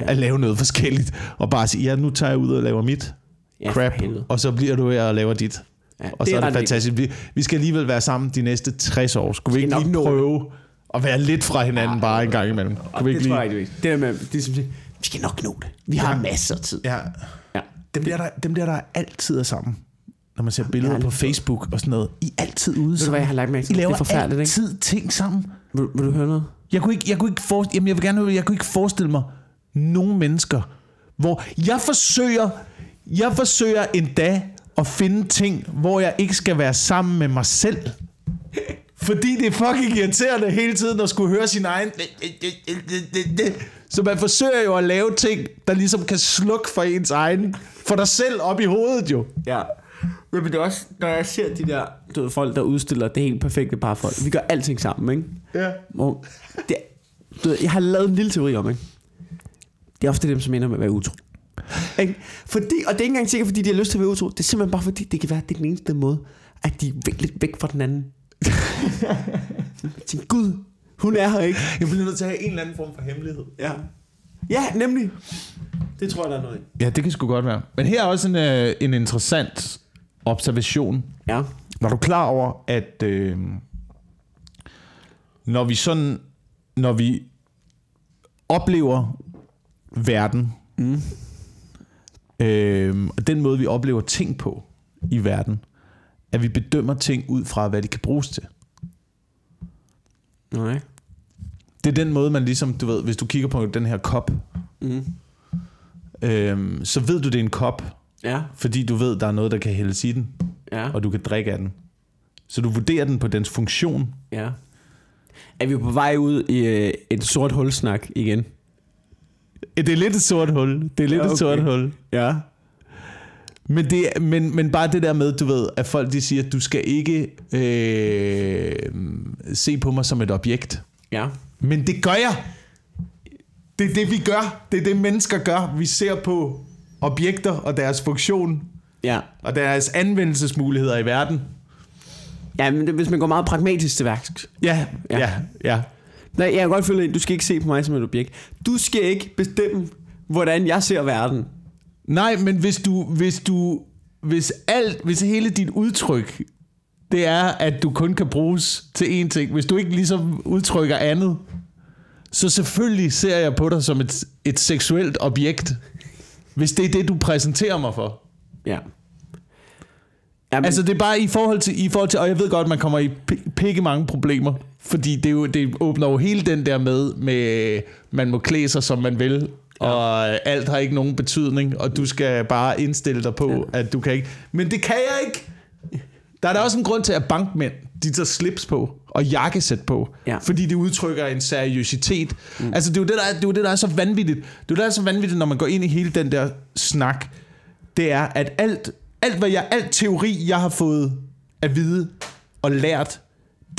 ja. at lave noget forskelligt. Og bare sige, ja, nu tager jeg ud og laver mit Ja, crap, og så bliver du her og laver dit. Ja, Og så er det fantastisk. Vi, vi skal alligevel være sammen de næste 60 år. Skulle vi ikke lige det. prøve at være lidt fra hinanden bare en gang imellem? Kunne vi det ikke tror lige... jeg ikke, det er med, det er som, vi skal nok nå det. Vi har Ja. masser af tid. Ja. Ja. Dem der, der, dem der, der altid er sammen. Når man ser billeder på. Facebook og sådan noget. I er altid ude Ved du hvad, jeg har lagt mærke I til? Det laver er forfærdeligt, ikke? altid ting sammen. Vil, vil du høre noget? Jeg kunne ikke, jeg kunne ikke, forestille, jamen jeg vil gerne, jeg kunne ikke forestille mig nogen mennesker, hvor jeg forsøger, jeg forsøger en dag at finde ting, hvor jeg ikke skal være sammen med mig selv. Fordi det er fucking irriterende hele tiden at skulle høre sin egen... Så man forsøger jo at lave ting, der ligesom kan slukke for ens egen... For dig selv op i hovedet jo. Ja. Men det er også, når jeg ser de der du ved, folk, der udstiller det helt perfekte parforhold. Vi gør alting sammen, ikke? Ja. Hvor det, du ved, jeg har lavet en lille teori om, ikke? Det er ofte dem, som ender med at være utro. Fordi, og det er ikke engang sikkert, fordi de har lyst til at være utro. Det er simpelthen bare fordi, det kan være, det er den eneste måde, at de er væk, lidt væk fra den anden. (laughs) Tænk, Gud, hun er her ikke. Jeg bliver nødt til at have en eller anden form for hemmelighed. Ja. Ja, nemlig. Det tror jeg, der er noget i. Ja, det kan sgu godt være. Men her er også en, øh, en interessant observation. Ja. Var du klar over, at øh, når vi sådan, når vi oplever verden, mm. Øh, og den måde, vi oplever ting på i verden, at vi bedømmer ting ud fra, hvad de kan bruges til. Nej. Det er den måde, man ligesom, du ved, hvis du kigger på den her kop, Mm. øh, så ved du, det er en kop, Ja. fordi du ved, der er noget, der kan hældes i den, Ja. og du kan drikke af den. Så du vurderer den på dens funktion, Ja. Er vi på vej ud i øh, et sort hulsnak igen? Det er lidt et sort hul. Det er lidt Ja, okay. et sort hul. Ja. Men, det, men, men bare det der med, du ved, at folk de siger, at du skal ikke øh, se på mig som et objekt. Ja. Men det gør jeg. Det er det, vi gør. Det er det, mennesker gør. Vi ser på objekter og deres funktion Ja. og deres anvendelsesmuligheder i verden. Ja, men det, hvis man går meget pragmatisk til værks. Ja, Ja. ja, ja. Nej, jeg kan godt følge, at du skal ikke se på mig som et objekt. Du skal ikke bestemme, hvordan jeg ser verden. Nej, men hvis du, hvis du, hvis alt, hvis hele dit udtryk, det er, at du kun kan bruges til én ting, hvis du ikke ligesom udtrykker andet, så selvfølgelig ser jeg på dig som et, et seksuelt objekt, hvis det er det, du præsenterer mig for. Ja. Jamen, Altså det er bare i forhold til, i forhold til og jeg ved godt, man kommer i pi- pikke mange problemer, fordi det, jo, det åbner jo hele den der med, med man må klæde sig, som man vil, ja. og alt har ikke nogen betydning, og du skal bare indstille dig på, ja. at du kan ikke. Men det kan jeg ikke! Der er da også en grund til, at bankmænd, de tager slips på og jakkesæt på, Ja. fordi det udtrykker en seriøsitet. Mm. Altså det er, jo det, der, er- det er jo det, der er så vanvittigt. Det er jo det, der er så vanvittigt, når man går ind i hele den der snak. Det er, at alt, alt, hvad jeg, alt teori, jeg har fået at vide og lært,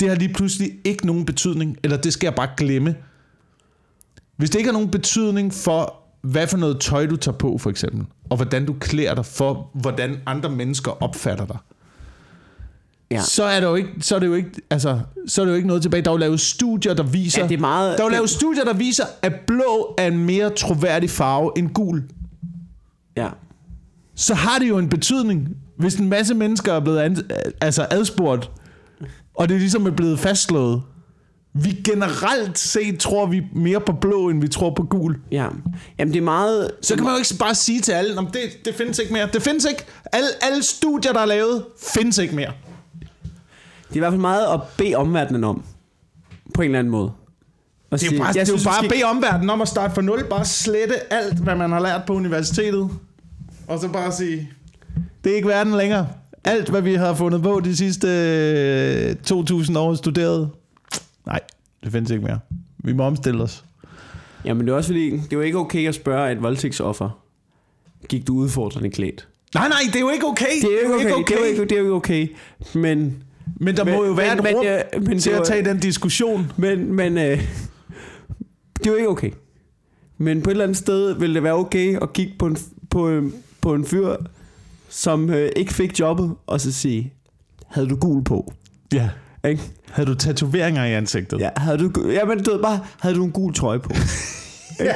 det har lige pludselig ikke nogen betydning, eller det skal jeg bare glemme. Hvis det ikke har nogen betydning for, hvad for noget tøj du tager på, for eksempel, og hvordan du klæder dig for, hvordan andre mennesker opfatter dig, Ja. så er det jo ikke, så er det jo ikke, altså, så er det jo ikke noget tilbage. Der er jo lavet studier, der viser, Ja, det er meget- der er jo lavet studier, der viser, at blå er en mere troværdig farve end gul. ja. Så har det jo en betydning, hvis en masse mennesker er blevet an, altså adspurgt, og det ligesom er blevet fastslået. Vi generelt set tror vi mere på blå, end vi tror på gul. Ja. Jamen, det er meget... Så kan man jo ikke bare sige til alle, "Nå, men det, det findes ikke mere. Det findes ikke. Alle, alle studier, der er lavet, findes ikke mere. Det er i hvert fald meget at bede omverdenen om. På en eller anden måde. Og Det er sige, bare, jeg det er jo bare at bede omverdenen om at starte fra nul. Bare slette alt, hvad man har lært på universitetet. Og så bare sige, det er ikke verden længere. Alt, hvad vi har fundet på de sidste øh, 2000 år studeret, nej, det findes ikke mere. Vi må omstille os. Jamen det er også fordi, det er jo ikke okay at spørge et voldtægtsoffer. Gik du udfordrende klædt? Nej, nej, det er jo ikke okay. Det er jo ikke okay. Det er jo ikke, det er jo ikke okay. Men, Men der Men- må jo være men- et rum men, ja, men til at tage den diskussion. men, men øh, det er jo ikke okay. Men på et eller andet sted vil det være okay at kigge på en, på, øh, på en fyr, som øh, ikke fik jobbet, og så sige, havde du gul på? Ja. Ikke? Havde du tatoveringer i ansigtet? Ja, havde du, ja, men du ved bare, havde du en gul trøje på? (laughs) Ikke?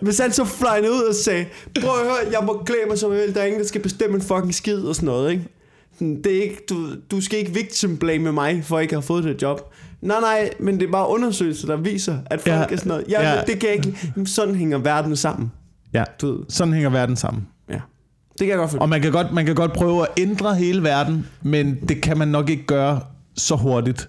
Hvis han så fløj ud og sagde, prøv at høre, jeg må klæde mig som jeg vil, der er ingen, der skal bestemme en fucking skid og sådan noget, ikke? Det er ikke, du, du skal ikke victim blame mig, for ikke at have fået det job. Nej, nej, men det er bare undersøgelser, der viser, at folk Ja. ja. er sådan noget. Ja, Ja. ja. det kan ikke. Sådan hænger verden sammen. ja. Du ved, Sådan hænger verden sammen. Det kan jeg godt forstå. Og man kan, godt, man kan godt prøve at ændre hele verden, men det kan man nok ikke gøre så hurtigt.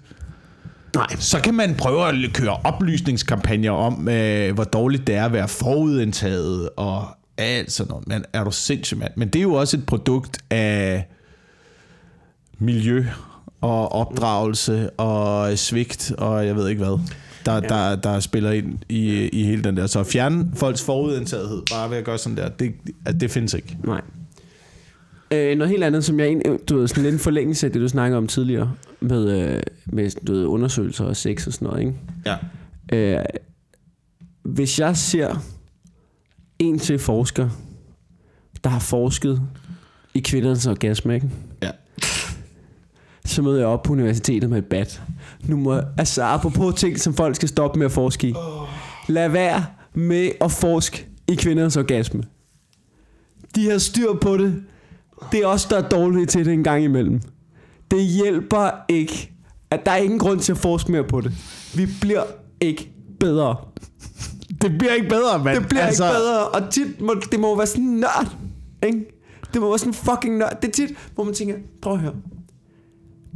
Nej. Så kan man prøve at køre oplysningskampagner om, øh, hvor dårligt det er at være forudindtaget og alt sådan noget. Men er du sindssyg, mand? Men det er jo også et produkt af miljø og opdragelse og svigt og jeg ved ikke hvad, der, ja. der, der spiller ind i, i hele den der. Så fjerne folks forudindtagethed bare ved at gøre sådan der, det, det findes ikke. Nej. Øh, noget helt andet, som jeg egentlig, du ved, sådan lidt en forlængelse af det, du snakkede om tidligere, med, øh, med du ved, undersøgelser og sex og sådan noget, ikke? Ja. Øh, hvis jeg ser en til forsker, der har forsket i kvindernes orgasme, ikke? Ja. så møder jeg op på universitetet med et bat. Nu må, altså apropos ting, som folk skal stoppe med at forske i. Lad være med at forske i kvindernes orgasme. De har styr på det. Det er også der er dårlige til det en gang imellem. Det hjælper ikke, at der er ingen grund til at forske mere på det. Vi bliver ikke bedre. Det bliver ikke bedre, mand. Det bliver altså... ikke bedre, og tit må, det må være sådan nørd, ikke? Det må være sådan fucking nørd. Det er tit, hvor man tænker, prøv at høre.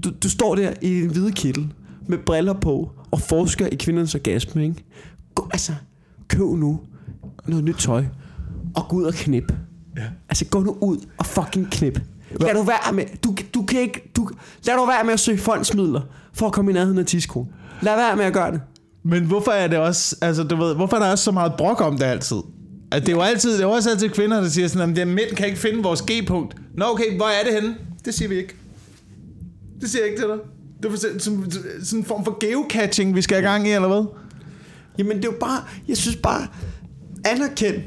Du, du står der i en hvide kittel, med briller på, og forsker i kvindernes orgasme, ikke? Gå, altså, køb nu noget nyt tøj, og gå ud og knip. Ja. Altså, gå nu ud og fucking knip. Lad du være med, du, du kan ikke, du, lad du være med at søge fondsmidler, for at komme i nærheden af tidskron. Lad være med at gøre det. Men hvorfor er det også, altså du ved, hvorfor er der også så meget brok om det altid? At det er jo altid, det er også altid kvinder, der siger sådan, at mænd kan ikke finde vores G-punkt. Nå okay, hvor er det henne? Det siger vi ikke. Det siger jeg ikke til dig. Det er sådan, sådan, sådan en form for geocaching, vi skal i gang i, eller hvad? Jamen det er jo bare, jeg synes bare, anerkend,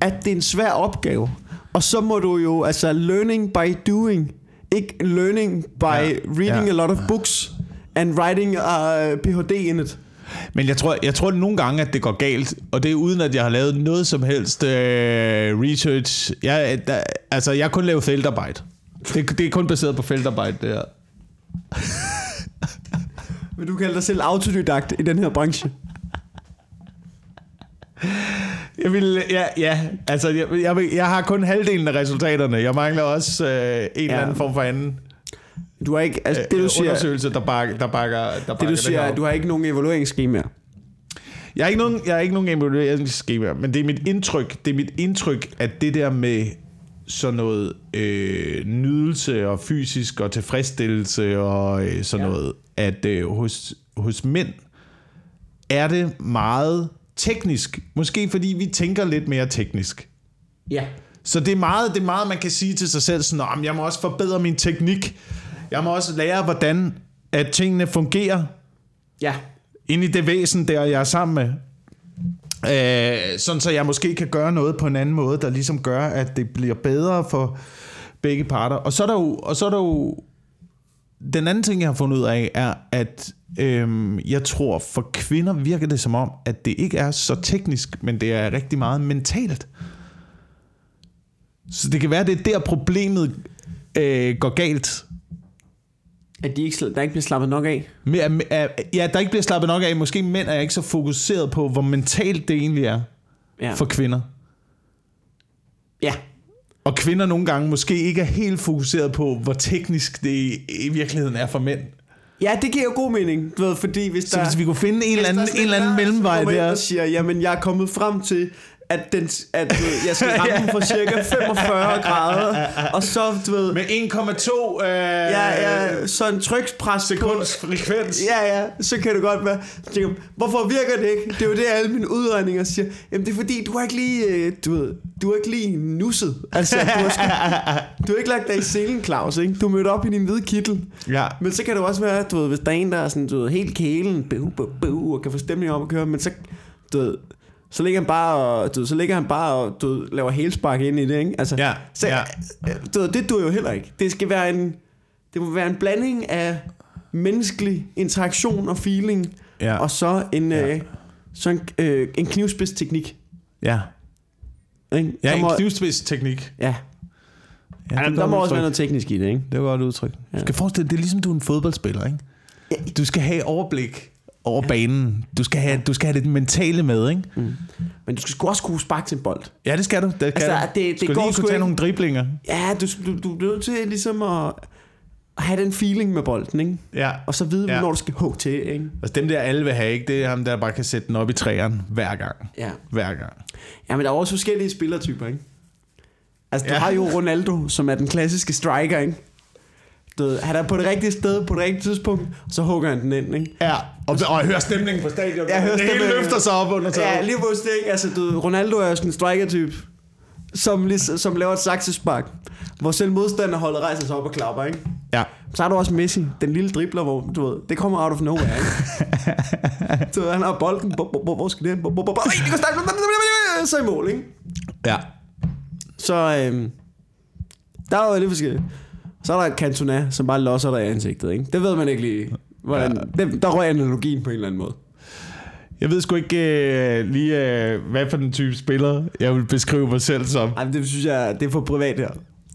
at det er en svær opgave. Og så må du jo, altså learning by doing, ikke learning by Ja, reading ja. a lot of books and writing a PhD in it. Men jeg tror, jeg tror nogle gange, at det går galt, og det er uden, at jeg har lavet noget som helst øh, research. Jeg, der, altså, jeg har kun lavet feltarbejde. Det, det er kun baseret på feltarbejde, det her. Men du kalder dig selv autodidakt i den her branche. Jeg vil, ja, ja, altså, jeg, jeg, vil- jeg har kun halvdelen af resultaterne. Jeg mangler også øh, en ja. eller anden form for anden Du har ikke, altså det du siger, undersøgelse, der bakker, der bakker, der bakker det du siger, er, at du har ikke nogen evalueringsskemaer. Jeg har ikke nogen, jeg har ikke nogen evalueringsskema, men det er mit indtryk, det er mit indtryk, at det der med sådan noget øh, nydelse og fysisk og tilfredsstillelse og øh, sådan. Ja. noget, at øh, hos, hos mænd er det meget teknisk. Måske fordi vi tænker lidt mere teknisk. Ja. Så det er meget, det er meget man kan sige til sig selv, sådan, "Nå, men jeg må også forbedre min teknik. Jeg må også lære, hvordan at tingene fungerer Ja. ind i det væsen, der jeg er sammen med. Øh, sådan så jeg måske kan gøre noget på en anden måde, der ligesom gør, at det bliver bedre for begge parter. Og så er der jo, og så er der jo den anden ting, jeg har fundet ud af, er, at øhm, jeg tror, for kvinder virker det som om, at det ikke er så teknisk, men det er rigtig meget mentalt. Så det kan være, det er der problemet øh, går galt. At de ikke, der ikke bliver slappet nok af. At, ja, der ikke bliver slappet nok af. Måske mænd er ikke så fokuseret på, hvor mentalt det egentlig er Ja. for kvinder. ja. Og kvinder nogle gange måske ikke er helt fokuseret på, hvor teknisk det i, virkeligheden er for mænd. Ja, det giver jo god mening, du ved, fordi hvis Så der... hvis vi kunne finde en eller anden, en eller anden mellemvej der, så der. siger, jamen jeg er kommet frem til, at, den, at du ved, jeg skal (laughs) ramme den for cirka 45 grader, og så, du ved, Med 1,2 øh, ja, ja, så en trykspres på, sekunds frekvens. Ja, ja, så kan det godt være. Tænker Hvorfor virker det ikke? Det er jo det, alle mine udregninger siger. Jamen, det er fordi, du har ikke lige, øh, du ved, du har ikke lige nusset. Altså, du har, sgu, du har ikke lagt dig i selen, Claus, ikke? Du mødte op i din hvide kittel. Ja. Men så kan det også være, du ved, hvis der er en, der er sådan, du ved, helt kælen, bøv, bøv, bøv, og kan få stemningen op at køre, men så, du ved, så ligger han bare og, du så ligger han bare og du laver helspark ind i det, ikke? Altså, Ja, så, ja. Du ved, det dur jo heller ikke. Det skal være en, det må være en blanding af menneskelig interaktion og feeling, Ja. og så en, Ja. øh, så en, øh, en knivspids teknik. Ja. Ikke? Ja, der en må, knivspids teknik. ja. Ja, Ja, det der er må godt også være udtryk. noget teknisk i det, ikke? Det var godt udtryk. Du Ja. skal forestille dig, det er ligesom du er en fodboldspiller, ikke? Du skal have overblik over banen. Du skal have, du skal have det mentale med, ikke? Men du skal også kunne sparke til en bold. Ja, det skal du. Det kan Altså, du. det- det skal går lige kunne tage ikke. nogle driblinger. Ja, du, du, du bliver nødt til ligesom at, at have den feeling med bolden, ikke? Ja. Og så vide, Ja. ja. du skal hugge til, ikke? Altså dem der alle vil have, ikke? Det er ham, der bare kan sætte den op i træerne hver gang. Ja. Hver gang. Ja, men der er også forskellige spillertyper, ikke? Altså, du Ja. ja. har jo Ronaldo, som er den klassiske striker, ikke? Ved, han er på det rigtige sted, på det rigtige tidspunkt, og så hugger han den ind, ikke? Ja, og, og jeg hører stemningen på stadion. Jeg hører det hele løfter sig op under taget. Ja, lige pludselig, ikke? Altså, du Ronaldo er jo sådan en striker-type, som, som laver et saksespark, hvor selv modstanderholdet rejser sig op og klapper, ikke? ja. Så har du også Messi, den lille dribler, hvor du ved, det kommer out of nowhere, ikke? (laughs) ved, han har bolden, hvor, skal stærkt, så i mål, ikke? ja. Så øhm, der er jo lidt forskelligt. Så er der Cantona, som bare losser dig i ansigtet, ikke? Det ved man ikke lige. Hvordan, ja. det, der rører analogien på en eller anden måde. Jeg ved sgu ikke øh, lige, øh, hvad for den type spiller, jeg vil beskrive mig selv som. Ej, det synes jeg, det er for privat her.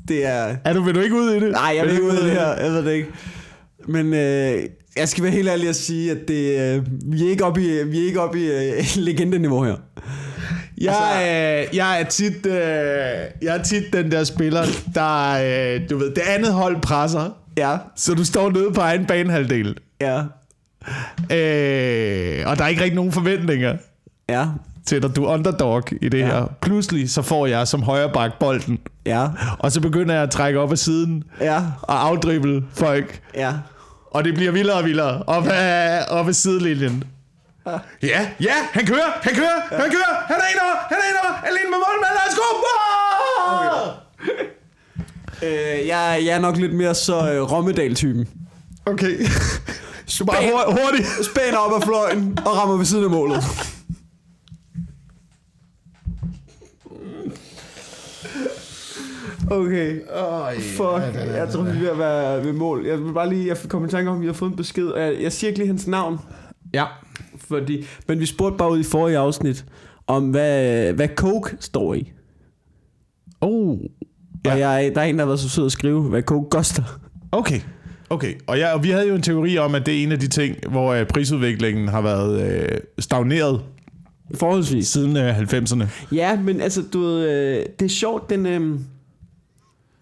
Det er... Er du, vil du ikke ud i det? Nej, jeg vil ikke ud af det her. Jeg ved det ikke. Men øh, jeg skal være helt ærlig at sige, at det, øh, vi er ikke oppe i, vi er ikke oppe i øh, (laughs) legendeniveau her. Jeg, øh, jeg, er tit, øh, jeg er tit den der spiller, der, øh, du ved, det andet hold presser, Ja, så du står nede på egen banehalvdel. ja, Øh, og der er ikke rigtig nogen forventninger ja, til dig. Du er underdog i det Ja. her. Pludselig så får jeg som højre bak bolden, ja, og så begynder jeg at trække op ad siden ja, og afdrible folk. ja. Og det bliver vildere og vildere op ad, op ad sidelinjen. Ja, ja, han kører, han kører, han kører, han er indover, han er indover, alene med målmanden, lad os gå! Øh, jeg, jeg er nok lidt mere så øh, Rommedal-typen. Okay. (laughs) Du bare hur- hurtigt. Spænder op af fløjen og rammer ved siden af målet. Okay. Oh, Fuck, jeg tror, vi er ved at være ved mål. Jeg vil bare lige, jeg kom i tanke om, at vi har fået en besked. Jeg, jeg siger ikke lige hans navn, Ja. Fordi, men vi spurgte bare ud i forrige afsnit, om hvad, hvad Coke står i. Oh. Ja. Og jeg, der er en, der har været så sød at skrive, hvad Coke koster. Okay. Okay, og, ja, og vi havde jo en teori om, at det er en af de ting, hvor øh, prisudviklingen har været øh, stagneret Forholdsvis. siden øh, 90'erne. Ja, men altså, du ved, øh, det er sjovt, den, øh,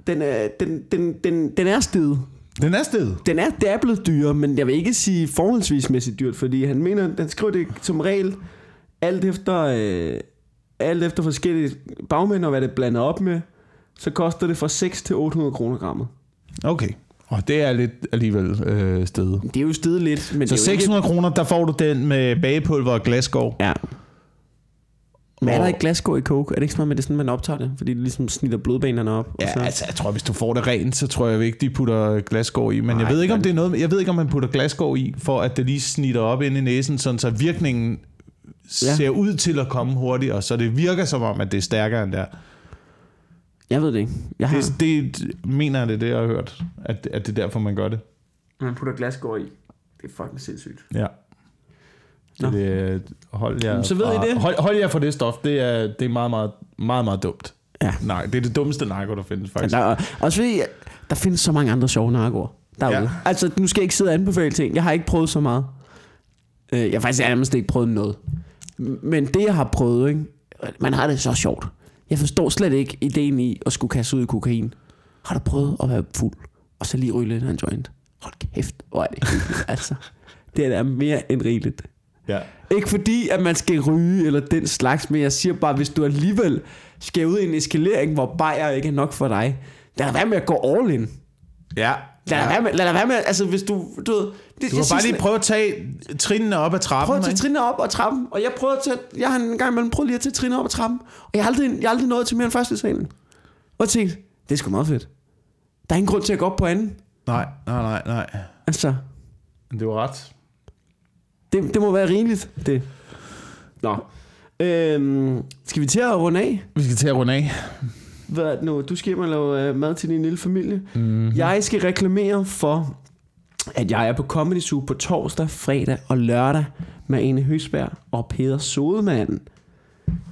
den, er, den, den, den, den er steget. Den er sted. Den er, det er blevet dyrere, men jeg vil ikke sige forholdsvismæssigt dyrt, fordi han mener, han skriver det som regel alt efter, øh, alt efter forskellige bagmænd og hvad det er blandet op med, så koster det fra 6 til 800 kroner grammet. Okay. Og det er lidt alligevel øh, sted. Det er jo stedet lidt, men Så det er jo 600 kroner, der får du den med bagepulver og glasgård. Ikke, ja. Men er der Og- ikke glasgård i coke? Er det ikke sådan noget med, det sådan, man optager det? Fordi det ligesom snitter blodbanerne op? og Ja, så... altså jeg tror, hvis du får det rent, så tror jeg ikke, de putter glasgård i. Men Nej, jeg ved ikke, om det er noget, jeg ved ikke, om man putter glasgård i, for at det lige snitter op ind i næsen, sådan så virkningen Ja. ser ud til at komme hurtigere, så det virker som om, at det er stærkere end der. Jeg ved det ikke. Jeg har... Det, det mener jeg, det er det, jeg har hørt, at, at det er derfor, man gør det. Man putter glasgård i. Det er fucking sindssygt. Ja. Nå. det, hold jer, så ved I fra- det. Hold, hold jer for det stof. Det er, det er meget, meget, meget, meget dumt. Ja. Nej, det er det dummeste narko, der findes faktisk. Der, er- også fordi, der findes så mange andre sjove narkoer derude. Ja. Ja. Altså, nu skal jeg ikke sidde og anbefale ting. Jeg har ikke prøvet så meget. Øh, Jeg har faktisk nærmest ikke prøvet noget. Men det, jeg har prøvet, ikke? man har det så sjovt. Jeg forstår slet ikke ideen i at skulle kaste ud i kokain. Har du prøvet at være fuld, og så lige ryge lidt af en joint? Hold kæft, hvor er det hyggeligt, altså. Det er da mere end rigeligt. Ja. Ikke fordi, at man skal ryge eller den slags, men jeg siger bare, hvis du alligevel skal ud i en eskalering, hvor bajer ikke er nok for dig, lad dig være med at gå all in. Ja. Lad dig være med, lad være med altså hvis du, du ved, det, Du må bare lige prøve at tage trinene op ad trappen. prøv at tage trinene op og trappen, og jeg prøver at tage, jeg har en gang imellem prøvet lige at tage trinene op og trappen, og jeg har aldrig, jeg har aldrig nået til mere end første salen. Og jeg tænkte, det er sgu meget fedt. Der er ingen grund til at gå op på anden. Nej, nej, nej, nej. Altså, Det var ret. Det, det må være rimeligt, det. Nå. Øhm, skal vi til at runde af? Vi skal til at runde af. Hvad er det nu? Du skal hjem og lave øh, mad til din lille familie. Mhm. Mm-hmm. Jeg skal reklamere for, at jeg er på Comedy Zoo på torsdag, fredag og lørdag med Ane Høsberg og Peter Sodemann.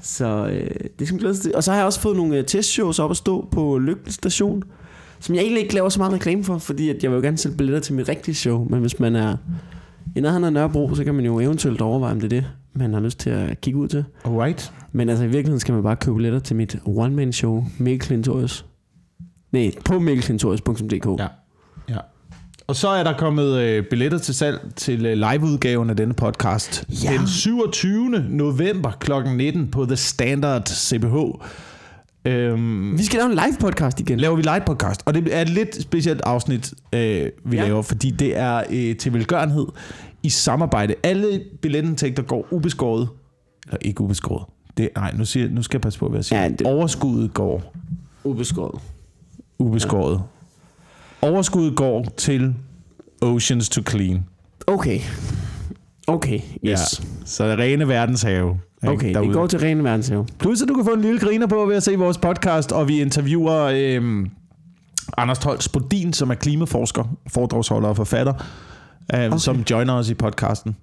Så øh, det skal man glæde sig til. Og så har jeg også fået nogle øh, testshows op at stå på Lykke Station, som jeg egentlig ikke laver så meget reklame for, fordi at jeg vil jo gerne sælge billetter til mit rigtige show. Men hvis man er i nærheden af Nørrebro, så kan man jo eventuelt overveje, om det er det, man har lyst til at kigge ud til. Alright. Men altså i virkeligheden skal man bare købe billetter til mit one-man-show, Mikkel Klintorius. Nej, på mikkelklintorius.dk. Ja. ja. Og så er der kommet øh, billetter til salg til øh, liveudgaven af denne podcast. Ja. Den 27. november kl. 19 på The Standard CBH. Øhm, Vi skal lave en live podcast igen. laver vi live podcast, og det er et lidt specielt afsnit, øh, vi Ja. laver, fordi det er øh, til velgørenhed i samarbejde. Alle billetindtægter går ubeskåret, eller ikke ubeskåret, det, nej, nu, siger, nu skal jeg passe på, hvad jeg siger. Ja, det- det... Overskuddet går Ubeskåret. ubeskåret. Ja. Overskuddet går til Oceans to Clean. Okay. Okay, yes. Ja. Så det rene verdenshave. Okay, derude. det går til rene verdenshave. Plus at du kan få en lille griner på ved at se vores podcast, og vi interviewer øhm, Anders Tolz Bodin, som er klimaforsker, foredragsholder og forfatter, øhm, okay. som joiner os i podcasten.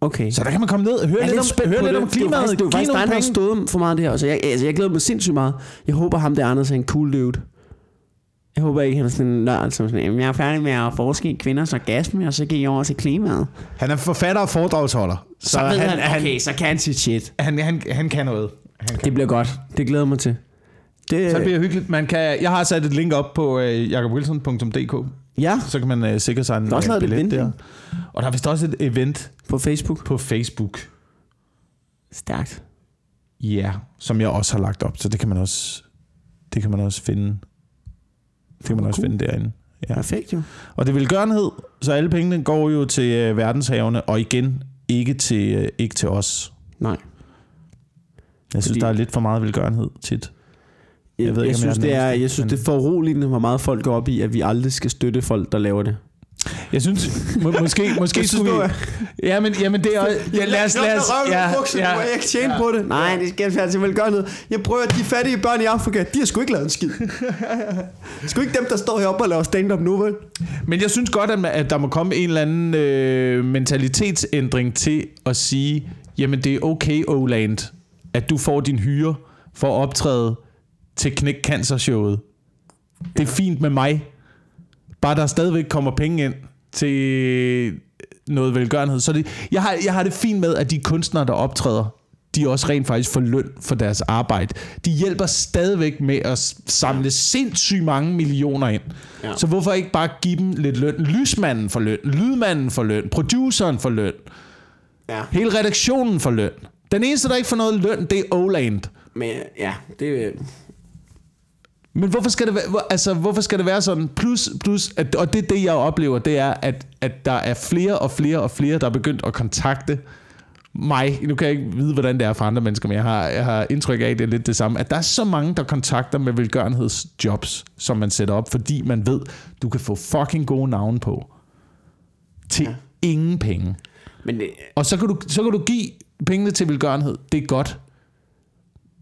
Okay. Så der kan man komme ned og høre lidt, lidt om, høre lidt om Det er jo klimaet. faktisk, det er jo faktisk nogle dig, der har stået for meget det her. Så jeg, altså, jeg glæder mig sindssygt meget. Jeg håber ham der Anders er en cool dude. Jeg håber ikke, han er sådan en nørd, som sådan, "Jamen, jeg er færdig med at forske i kvinders orgasme, og så gik jeg over til klimaet. Han er forfatter og foredragsholder. Så, Så ved han, han, okay, så kan han sit shit. han, han, han kan noget. Han kan. Det bliver godt. Det glæder mig til. Det, Så det bliver hyggeligt. Man kan, jeg har sat et link op på øh, jakobwilson.dk, ja, så kan man øh, sikre sig en Der er også øh, billet event, der. Og der er vist også et event på Facebook. på Facebook. Stærkt. Ja, som jeg også har lagt op, så det kan man også, det kan man også finde. Det kan man også Cool. finde derinde. Ja. Perfekt jo. Og det er velgørenhed, så alle pengene går jo til øh, verdenshavene, og igen, ikke til, øh, ikke til os. Nej. Jeg synes, Fordi- der er lidt for meget velgørenhed tit. Jeg, jeg, ved ikke, jeg synes, det er, jeg synes, det er for uroligende, hvor meget folk går op i, at vi aldrig skal støtte folk, der laver det. Jeg synes, må, måske, (laughs) måske skulle vi... er- Jamen, jamen, det er... Ja, lad os, lad os, ja, ja, jeg ikke tjene på det. Nej, det skal jeg til velgørenhed. Jeg prøver, at de fattige børn i Afrika, de har sgu ikke lavet en skid. (laughs) sgu ikke dem, der står heroppe og laver stand-up nu, vel? Men jeg synes godt, at, man- at der må komme en eller anden øh, mentalitetsændring til at sige, jamen det er okay, Oland, at du får din hyre for at optræde til Knæk Cancer showet. Det er fint med mig. Bare der stadigvæk kommer penge ind til noget velgørenhed. Så det, jeg, har, jeg har det fint med, at de kunstnere, der optræder, de også rent faktisk får løn for deres arbejde. De hjælper stadigvæk med at samle sindssygt mange millioner ind. Ja. Så hvorfor ikke bare give dem lidt løn? Lysmanden får løn, lydmanden får løn, produceren får løn, Ja. hele redaktionen får løn. Den eneste, der ikke får noget løn, det er Oland. Men ja, det Men hvorfor skal det være, altså, hvorfor skal det være sådan? Plus, plus at, og det det, jeg oplever, det er, at, at der er flere og flere og flere, der er begyndt at kontakte mig. Nu kan jeg ikke vide, hvordan det er for andre mennesker, men jeg har, jeg har indtryk af, at det er lidt det samme. At der er så mange, der kontakter med velgørenhedsjobs, som man sætter op, fordi man ved, du kan få fucking gode navne på. Til Ja. ja. ingen penge. Men det, Og så kan, du, så kan du give pengene til velgørenhed. Det er godt.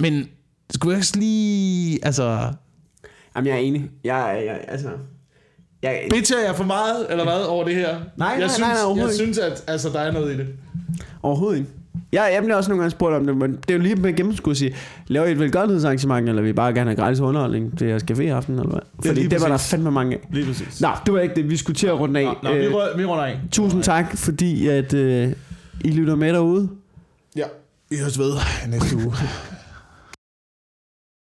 Men skulle jeg ikke lige... Altså, jamen, jeg er enig. Jeg, jeg, altså... Jeg, Bitcher jeg for meget, eller hvad, over det her? nej, jeg nej, synes, nej, jeg overhovedet synes at altså, der er noget i det. Overhovedet ikke. Jeg, jeg bliver også nogle gange spurgt om det, men det er jo lige med gennemskud at sige, laver I et velgørenhedsarrangement, eller vil I bare gerne have gratis underholdning til jeres café i aften, eller hvad? Fordi lige det var der fandme mange af. Lige præcis. Nå, det var ikke det, vi skulle til at runde af. Nå, nå, vi, Øh, rø- vi runder af. tusind tak, fordi at øh, I lytter med derude. Ja. Vi høres ved næste uge. (laughs)